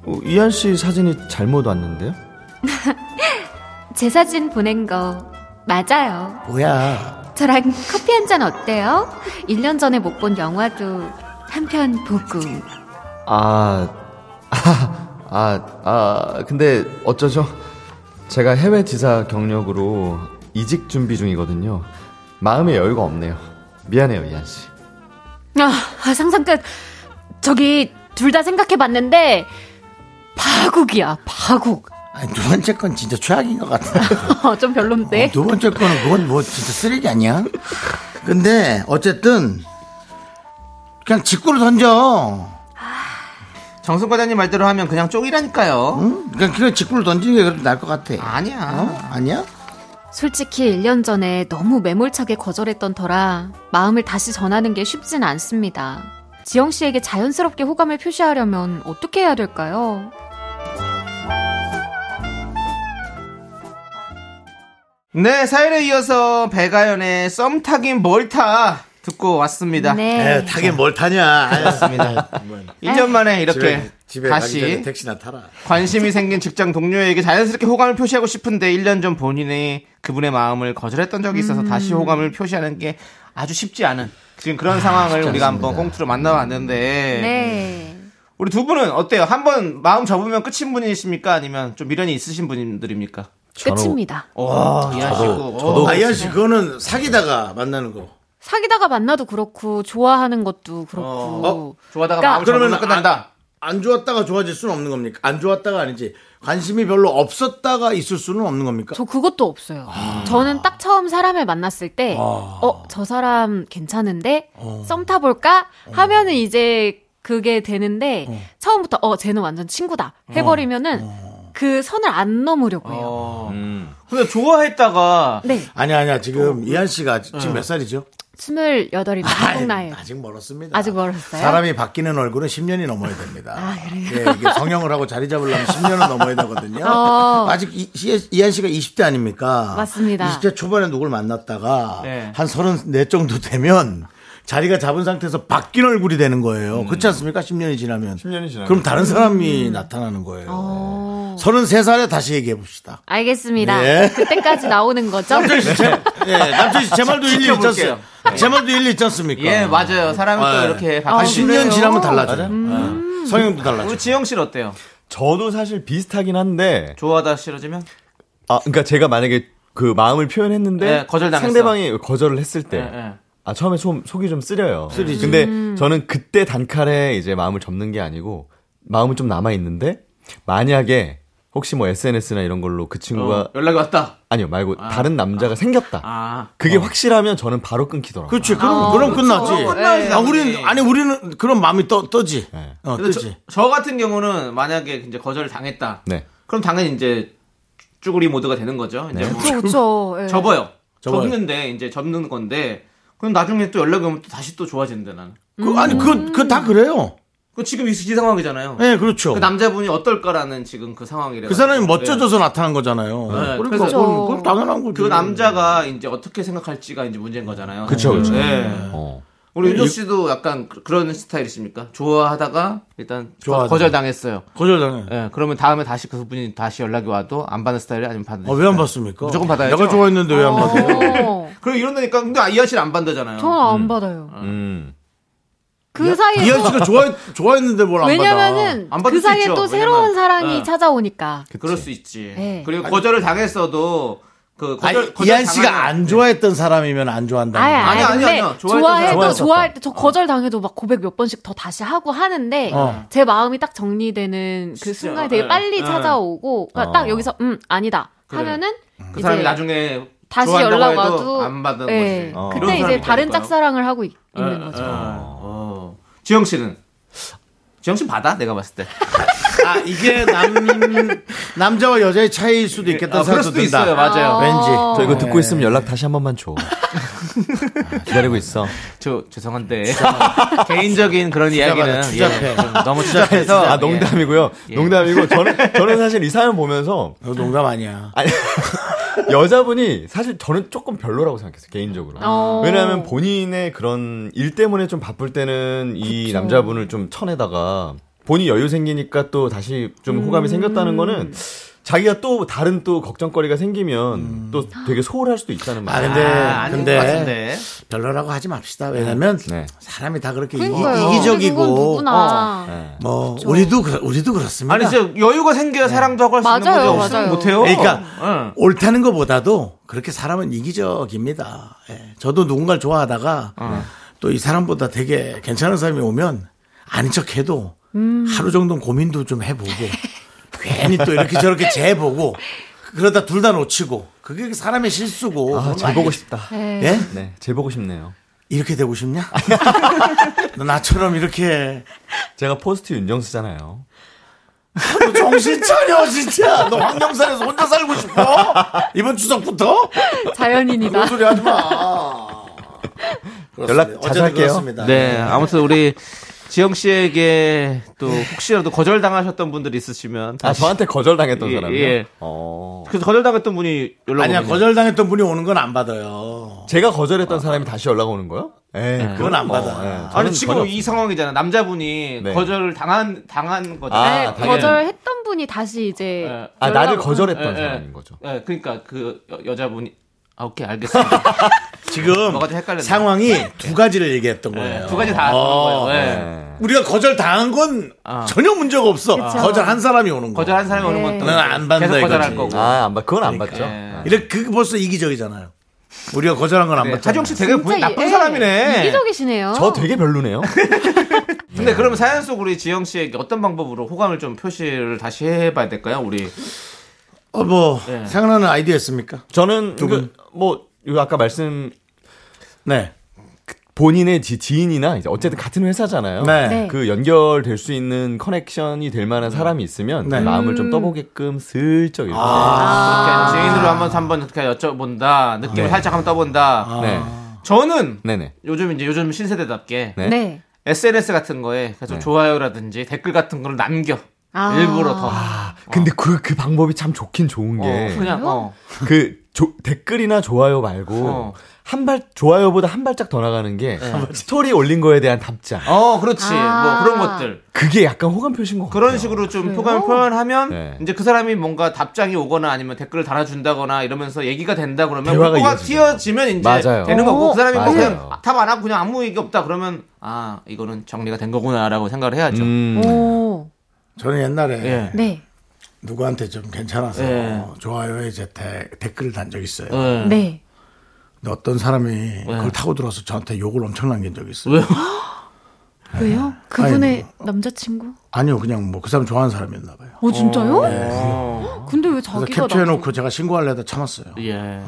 어, 이한 씨 사진이 잘못 왔는데요? 제 사진 보낸 거 맞아요. 뭐야 저랑 커피 한 잔 어때요? 1년 전에 못 본 영화도 한 편 보고. 아, 아, 아, 근데 어쩌죠? 제가 해외 지사 경력으로 이직 준비 중이거든요. 마음의 여유가 없네요. 미안해요, 이한 씨. 아, 아, 상상 끝. 저기 둘 다 생각해 봤는데 파국이야, 파국. 아니 두 번째 건 진짜 최악인 것 같아 좀 별론데. 어, 두 번째 거는 그건 뭐 진짜 쓰레기 아니야? 근데 어쨌든 그냥 직구를 던져. 정승 과장님 말대로 하면 그냥 쪽이라니까요. 응? 그냥 그냥 직구를 던지는 게 그래도 나을 것 같아. 아니야. 어? 아니야? 솔직히 1년 전에 너무 매몰차게 거절했던 터라 마음을 다시 전하는 게 쉽진 않습니다. 지영 씨에게 자연스럽게 호감을 표시하려면 어떻게 해야 될까요? 네, 사연에 이어서 배가연의 썸 타긴 뭘 타. 듣고 왔습니다. 네. 에, 타긴 뭘 타냐. 그렇습니다. 1년 만에 이렇게 집에, 집에 다시 택시나 타라. 관심이 생긴 직장 동료에게 자연스럽게 호감을 표시하고 싶은데 1년 전 본인이 그분의 마음을 거절했던 적이 있어서 다시 호감을 표시하는 게 아주 쉽지 않은 지금 그런 상황을 우리가 한번 꽁투로 만나봤는데 네. 우리 두 분은 어때요? 한번 마음 접으면 끝인 분이십니까? 아니면 좀 미련이 있으신 분들입니까? 끝입니다. 와. 저도 아이한 씨 그거는 사귀다가 만나는 거. 사귀다가 만나도 그렇고 좋아하는 것도 그렇고 어, 좋아하다가 그러니까- 마음 그러면 끝난다. 안 좋았다가 좋아질 수는 없는 겁니까? 안 좋았다가 아니지. 관심이 별로 없었다가 있을 수는 없는 겁니까? 저 그것도 없어요. 저는 딱 처음 사람을 만났을 때, 어, 저 사람 괜찮은데? 썸 타볼까? 하면은 이제 그게 되는데, 처음부터, 어, 쟤는 완전 친구다. 해버리면은, 그 선을 안 넘으려고 해요. 어. 음. 근데 좋아했다가 네. 아니야, 아니야. 지금 이한 씨가 지금 몇 살이죠? 28입니다. 한국 나이. 아직 멀었습니다. 아직 멀었어요? 사람이 바뀌는 얼굴은 10년이 넘어야 됩니다. 예, 이게 성형을 하고 자리 잡으려면 10년은 넘어야 되거든요. 어. 아직 이, 이- 이한 씨가 20대 아닙니까? 맞습니다. 20대 초반에 누굴 만났다가 네. 한 34 정도 되면 자리가 잡은 상태에서 바뀐 얼굴이 되는 거예요. 그렇지 않습니까? 10년이 지나면. 10년이 지나면. 그럼 다른 사람이 나타나는 거예요. 어. 33살에 다시 얘기해 봅시다. 알겠습니다. 네. 그때까지 나오는 거죠? 남철 씨, 제, 예, 남철 씨, 제 말도 일리 지켜볼게요. 않습니까? 제 말도 일리 있지 않습니까? 예, 맞아요. 사람이 또 네. 이렇게 한 바뀌는 10년 거예요. 지나면 달라져요. 예. 성형도 달라져. 우리 지영 씨는 어때요? 저도 사실 비슷하긴 한데, 좋아하다 싫어지면? 아, 그러니까 제가 만약에 그 마음을 표현했는데 네, 거절당했어. 상대방이 거절을 했을 때, 예, 예. 아 처음에 좀 속이 좀 쓰려요. 근데 저는 그때 단칼에 이제 마음을 접는 게 아니고 마음은 좀 남아 있는데 만약에 혹시 뭐 SNS나 이런 걸로 그 친구가 어, 연락이 왔다. 아니요 말고 다른 남자가 생겼다. 아. 그게 확실하면 저는 바로 끊기더라고요. 그렇지. 그럼, 그럼 끝나지. 끝나지. 아, 우리는, 아니, 우리는 그런 마음이 떠, 떠지. 네. 어, 근데 저. 저 같은 경우는 만약에 이제 거절을 당했다. 네. 그럼 당연히 이제 쭈구리 모드가 되는 거죠. 이제 뭐 그렇죠, 그렇죠. 예. 접어요. 접어요. 접는데 이제 접는 건데 그럼 나중에 또 연락이 오면 또 다시 또 좋아지는데 나는. 그, 아니, 그, 그 다 그래요. 그 지금 이, 이 상황이잖아요. 예, 그렇죠. 그 남자분이 어떨까라는 지금 그 상황이래. 그 사람이 멋져져서 나타난 거잖아요. 네, 그러니까 그래서- 그건, 그건 당연한 거죠. 그 남자가 이제 어떻게 생각할지가 이제 문제인 거잖아요. 그쵸, 그쵸. 네. 어. 우리 윤정 씨도 약간 그- 그런 스타일이십니까? 좋아하다가 일단 좋아하다가. 거절 당했어요. 거절당해. 예, 그러면 다음에 다시 그분이 다시 연락이 와도 안 받는 스타일이 아니면 받는 아, 왜 안 받습니까? 무조건 받아야죠. 내가 좋아했는데 왜 안 받아요? 어, 그럼 이런다니까 근데 이한 씨는 안 받는다잖아요. 저는 안 받아요. 음. 그 사이에 이한 또- 씨가 좋아했, 좋아했는데 뭘 안 받아? 왜냐면은 안 받을 그수 사이에 있죠. 또 왜냐면- 새로운 사랑이 네. 찾아오니까. 그럴 수 있지. 네. 그리고 거절을 당했어도 그 아니, 거절, 거절 이한 씨가 안 좋아했던 사람이면 안 좋아한다는 아니. 아니, 아니, 아니, 좋아해도 사람. 좋아할 때 저 거절 당해도 막 고백 몇 번씩 더 다시 하고 하는데 어. 제 마음이 딱 정리되는 그 진짜, 순간이 되게 예, 빨리 예. 찾아오고 그러니까 어. 딱 여기서 음 아니다 그래. 하면은 그 이제 사람이 나중에 다시 연락 와도 안 예, 거지. 어. 그때 이제 다른. 짝사랑을 하고 있, 예, 는 예, 거죠. 어. 지영 씨는 지영 씨 받아 내가 봤을 때. 아, 이게 남, 남자와 여자의 차이일 수도 있겠다는 아, 그럴 생각도 수도 든다. 있어요. 맞아요. 왠지. 저 이거 듣고 있으면 연락 다시 한 번만 줘. 기다리고 있어. 저 죄송한데 개인적인 그런 이야기는 추잡해. 예, 좀 너무 추잡해서 아, 농담이고요. 예. 농담이고, 저는, 저는 사실 이 사연 보면서, 너 농담 아니야. 아니, 여자분이 사실 저는 조금 별로라고 생각했어요, 개인적으로. 어. 왜냐하면 본인의 그런 일 때문에 좀 바쁠 때는 이 남자분을 좀 쳐내다가 본인 여유 생기니까 또 다시 좀 호감이 생겼다는 거는 자기가 또 다른 또 걱정거리가 생기면 또 되게 소홀할 수도 있다는 아, 말이에요. 근데, 아, 아닌 근데, 것 같은데. 별로라고 하지 맙시다. 왜냐면, 네. 사람이 다 그렇게 그러니까요. 이기, 그건 이기적이고, 누구나. 네. 뭐, 우리도, 그- 우리도 그렇습니다. 아니 진짜 여유가 생겨야 사랑도 하고 할수 있는 거죠. 없으면 맞아요. 못해요. 그러니까 응. 옳다는 것보다도 그렇게 사람은 이기적입니다. 예. 저도 누군가를 좋아하다가 또이 사람보다 되게 괜찮은 사람이 오면 아닌 척해도 하루 정도 고민도 좀 해보고 괜히 또 이렇게 저렇게 재보고 그러다 둘 다 놓치고 그게 사람의 실수고 아, 그건 재 보고 아니겠- 싶다. 예? 네, 재 보고 싶네요. 이렇게 되고 싶냐? 너 나처럼 이렇게 제가 포스트 윤정수잖아요. 너 정신 차려 진짜 너 황령산에서 혼자 살고 싶어? 이번 추석부터? 자연인이다. 그런 소리 하지 마. 연락. 자주 어쨌든 할게요. 네, 아무튼 우리 지영 씨에게 또 혹시라도 거절 당하셨던 분들 있으시면 아, 저한테 거절당했던 예, 사람이요? 예. 어. 그래서 거절 당했던 분이 연락 아니야. 거절당했던 분이 오는 건 안 받아요. 제가 거절했던 사람이 다시 연락 오는 거요? 예, 그건 안 뭐, 받아. 예, 아니 지금 이 상황이잖아. 남자분이 네. 거절을 당한 당한 거잖아. 아, 네. 거절했던 분이 다시 이제 예. 아, 나를 거절했던. 사람인 거죠. 예, 그러니까 그 여, 여자분이 아 오케이 알겠습니다. 지금 뭐가 좀 헷갈렸네. 상황이 두 가지를 얘기했던 거예요. 예, 두 가지 다 어, 거예요. 예. 예. 우리가 거절 당한 건 아. 전혀 문제가 없어. 거절 한 사람이 오는 거. 거절 한 사람이 오는 네. 것도 나는 안 받는다 계속 거절할 이거지. 거고. 아, 안 받, 그건 안 받죠. 예. 이렇게 그 벌써 이기적이잖아요. 우리가 거절한 건안 네, 받잖아. 차지영 씨 되게 진짜 분- 나쁜 예, 사람이네. 이기적이시네요. 저 되게 별로네요. 근데 그러면 사연 속 우리 지영 씨에게 어떤 방법으로 호감을 좀 표시를 다시 해봐야 될까요? 우리 어, 뭐 예. 생각나는 아이디어 있습니까? 저는 두 분. 그, 뭐 이거 아까 말씀 네. 본인의 지, 지인이나 이제 어쨌든 같은 회사잖아요. 네. 네. 그 연결될 수 있는 커넥션이 될 만한 사람이 있으면 네. 마음을 좀 떠보게끔 슬쩍 이렇게. 이렇게 지인으로 한번 한번 이렇게 여쭤본다. 느낌을 살짝 한번 떠본다. 네. 저는 네네. 요즘 이제 요즘 신세대답게 네. 네. SNS 같은 거에 계속 네. 좋아요라든지 댓글 같은 거를 남겨. 아. 일부러 더. 아, 근데 그, 그 방법이 참 좋긴 좋은 어, 게. 그냥 어. 그 조- 댓글이나 좋아요 말고 어. 한 발 좋아요보다 한 발짝 더 나가는 게 스토리 올린 거에 대한 답장. 어, 그렇지. 아. 뭐 그런 것들. 그게 약간 호감 표시인 것 같아요. 그런 식으로 좀 호감을 표현하면 네. 이제 그 사람이 뭔가 답장이 오거나 아니면 댓글을 달아준다거나 이러면서 얘기가 된다 그러면 호가 이어지죠. 튀어지면 이제 맞아요. 되는 거고 그 사람이 뭐 맞아요. 그냥 답 안 하고 그냥 아무 얘기 없다 그러면 아 이거는 정리가 된 거구나라고 생각을 해야죠. 음. 오. 저는 옛날에 예. 네. 누구한테 좀 괜찮아서 예. 좋아요에 이제 대- 댓글을 단 적이 있어요. 네. 네. 어떤 사람이 그걸 타고 들어와서 저한테 욕을 엄청 남긴 적이 있어요. 왜요? 왜요? 그분의 남자친구? 아니요, 그냥 뭐 그 사람 좋아하는 사람이었나 봐요. 어 진짜요? 어. 근데 왜 자기가 캡처해놓고 제가 신고하려다 참았어요. 예.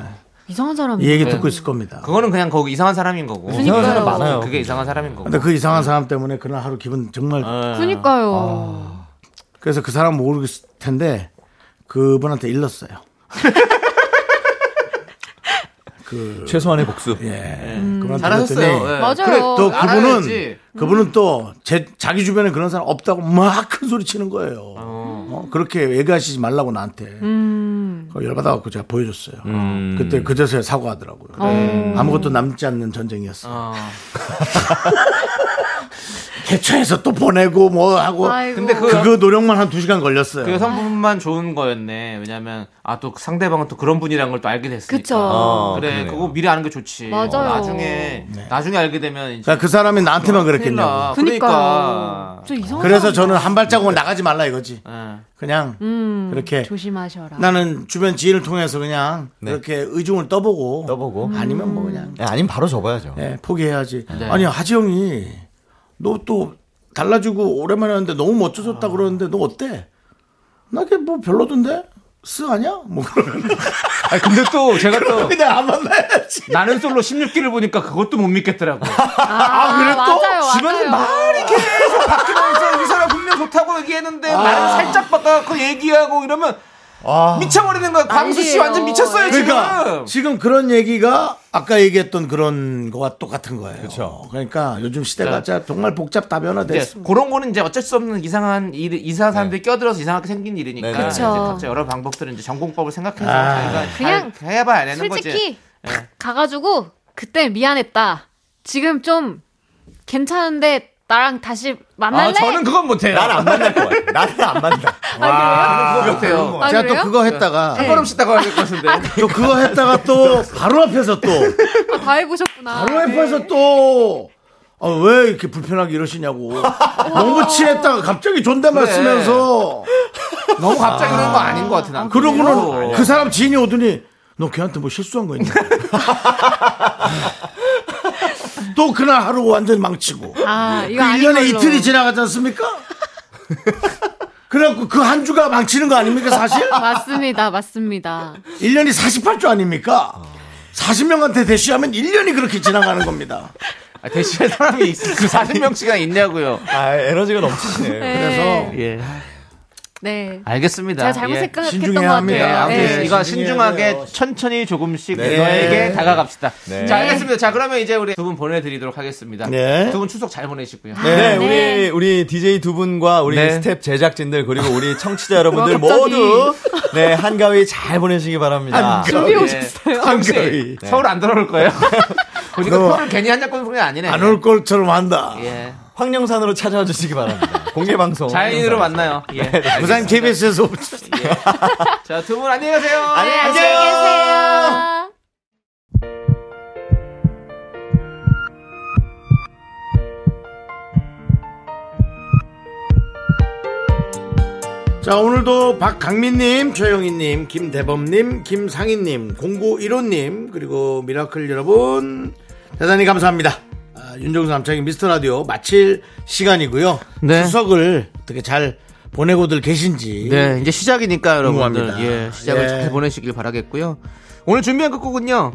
이상한 사람이 이 얘기 네. 듣고 있을 겁니다. 그거는 그냥 거기 이상한 사람인 거고. 이상한 사람 많아요. 그게 이상한 사람인 거고. 근데 그 이상한 사람 때문에 그날 하루 기분 정말 예. 그니까요. 그래서 그 사람 모르겠을 텐데 그분한테 일렀어요. 최소한의 복수. 예. 음. 그만 잘하셨어요. 예. 맞아요. 그래, 또 알아야지. 그분은 그분은 또 제 자기 주변에 그런 사람 없다고 막 큰 소리 치는 거예요. 어, 그렇게 얘기하시지 말라고 나한테. 음. 열받아갖고 제가 보여줬어요. 음. 그때 그제서야 사과하더라고요. 어. 아무것도 남지 않는 전쟁이었어. 요 어. 개최해서 또 보내고 뭐 하고. 아이고. 근데 그, 그거 노력만 한 두 시간 걸렸어요. 그 여성분만 좋은 거였네. 왜냐면 아 또 상대방은 또 그런 분이란 걸 또 알게 됐으니까. 그쵸. 어, 그래 그러네요. 그거 미리 아는 게 좋지. 맞아요. 나중에 나중에 알게 되면 이제 그러니까 그 사람이 나한테만 그랬겠냐고. 그러니까. 저 이상한 그래서 저는 한 발자국은 나가지 말라 이거지. 예. 그냥 음, 그렇게 조심하셔라. 나는 주변 지인을 통해서 그냥 네. 그렇게 의중을 떠보고 떠보고. 아니면 뭐 그냥 예, 아니면 바로 접어야죠. 예, 포기해야지. 네. 아니 하지영이 너 또 달라지고 오랜만에 하는데 너무 멋져졌다 그러는데 너 어때? 나 그게 뭐 별로던데? 쓰 아니야? 뭐 그러면 아니, 근데 또 제가 또 그냥 안 만나야지. 나는 솔로 16기를 보니까 그것도 못 믿겠더라고. 아, 그래 또? 맞아요, 맞아요. 말이 계속 바뀌면서 이 사람 분명 좋다고 얘기했는데 말을 살짝 바꿔갖고 얘기하고 이러면 미쳐버리는 거야. 광수 씨. 완전 미쳤어요 그러니까 지금. 지금 그런 얘기가 아까 얘기했던 그런 거와 똑같은 거예요. 그쵸. 그러니까 요즘 시대가 자, 진짜 정말 복잡 이제 다변화됐습니다. 그런 거는 이제 어쩔 수 없는 이상한 일, 이상한 사람들이 껴들어서 이상하게 생긴 일이니까 네, 이제 네. 그쵸. 각자 여러 방법들은 이제 전공법을 생각해서 아. 자기가 그냥 잘 해봐야 되는 거지. 솔직히 예. 가가지고 그때 미안했다. 지금 좀 괜찮은데 나랑 다시 만날래? 아, 저는 그건 못해요. 나는 안 만날 거야. 나는 안 만나. 아, 그건 못해요. 아, 제가 그래요? 또 그거 했다가 한 걸음 씻다가 가야 될 것 같은데. 또 그거 했다가 또 바로 앞에서 또 아, 다 해보셨구나. 바로 앞에서 또 아, 왜 이렇게 불편하게 이러시냐고. 너무 친했다가 갑자기 존댓말 그래. 쓰면서 너무 갑자기 그런 거 아닌 것 같아. 난. 그러고는 그 사람 지인이 오더니 너 걔한테 뭐 실수한 거 있냐? 또 그날 하루 완전 망치고. 아, 그 이거 아닌 1년에 걸로. 이틀이 지나가지 않습니까? 그래갖고 그 한 주가 망치는 거 아닙니까, 사실? 맞습니다, 맞습니다. 1년이 48주 아닙니까? 40명한테 대시하면 1년이 그렇게 지나가는 겁니다. 아, 대신에 사람이 있, 그 40명씩이나 있냐고요. 아, 에너지가 넘치시네. 네. 예. 네. 알겠습니다. 제가 잘못 예. 생각했던 것 합니다. 예, 같아요. 아무튼 네. 이거 신중하게 돼요. 천천히 조금씩 네. 너에게 다가갑시다. 네. 자, 알겠습니다. 자, 그러면 이제 우리 두 분 보내드리도록 하겠습니다. 네. 두분 추석 잘 보내시고요. 네, 네. 우리 우리 DJ 두 분과 우리 네. 스텝 제작진들 그리고 우리 청취자 여러분들. 모두 네 한가위 잘 보내시기 바랍니다. 준비 예. 오셨어요? 혹시 한가위. 서울 안 돌아올 거예요? 보니까 너- 표를 괜히 꽂는 게 아니네. 안 올 것처럼 한다. 예. 황령산으로 찾아와 주시기 바랍니다. 공개 방송. 자연인으로 만나요. 예. 부산 KBS에서 자, 두 분 안녕히 가세요. 네, 안녕히 계세요. 자, 오늘도 박강민님, 최영희님, 김대범님, 김상희님, 0915님, 그리고 미라클 여러분, 대단히 감사합니다. 아, 윤정수 남창희 미스터 라디오 마칠 시간이고요. 네. 추석을 어떻게 잘 보내고들 계신지. 네, 이제 시작이니까 여러분들. 예, 시작을 예. 잘 보내시길 바라겠고요. 오늘 준비한 끝곡은요.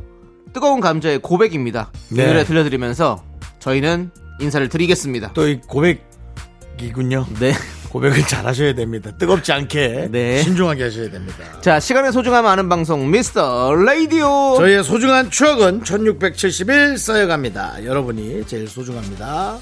뜨거운 감자의 고백입니다. 이 네. 노래 들려드리면서 저희는 인사를 드리겠습니다. 또 이 고백이군요. 네. 고백을 잘 하셔야 됩니다. 뜨겁지 않게 네. 신중하게 하셔야 됩니다. 자, 시간의 소중함 아는 방송 미스터 라디오. 저희의 소중한 추억은 1671 쌓여갑니다. 여러분이 제일 소중합니다.